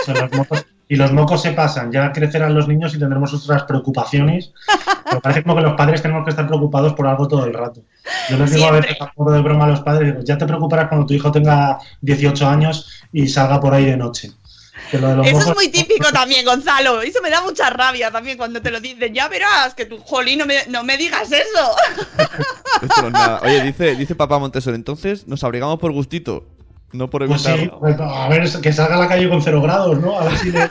Son los mocos. Y los mocos se pasan, ya crecerán los niños y tendremos otras preocupaciones. Pero parece como que los padres tenemos que estar preocupados por algo todo el rato. Yo les digo a Siempre. veces a modo de broma a los padres, ya te preocuparás cuando tu hijo tenga 18 años y salga por ahí de noche. Que lo de los Eso es mocos- muy típico también, Gonzalo. Eso me da mucha rabia también cuando te lo dicen. Ya verás que tu jolín no me, no me digas eso. [LAUGHS] Esto no es nada. Oye, dice, dice papá Montessori, entonces nos abrigamos por gustito, no por Pues sí, pues, a ver, que salga a la calle con cero grados, ¿no? A ver si le. [LAUGHS]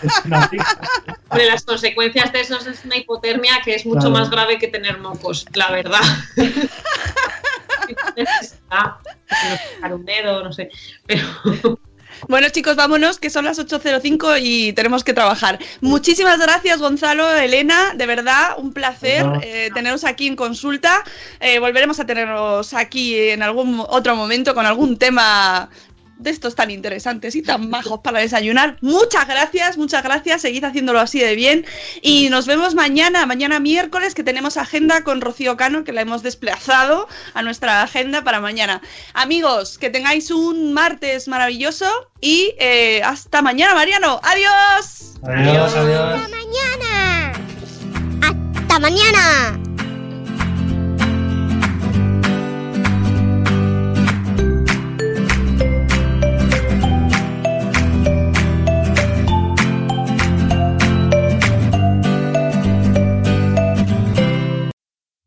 Hombre, las consecuencias de eso es una hipotermia que es mucho Claro. más grave que tener mocos, la verdad. [LAUGHS] Sacar un dedo, no sé. Pero Bueno, chicos, vámonos, que son las 8.05 y tenemos que trabajar. Muchísimas gracias, Gonzalo, Elena, de verdad, un placer eh, teneros aquí en consulta. Eh, volveremos a teneros aquí en algún otro momento con algún tema de estos tan interesantes y tan majos para desayunar. Muchas gracias, muchas gracias, seguid haciéndolo así de bien y nos vemos mañana, mañana miércoles que tenemos agenda con Rocío Cano que la hemos desplazado a nuestra agenda para mañana. Amigos, que tengáis un martes maravilloso y eh, hasta mañana, Mariano. Adiós. Adiós, adiós. ¡Hasta mañana! ¡Hasta mañana!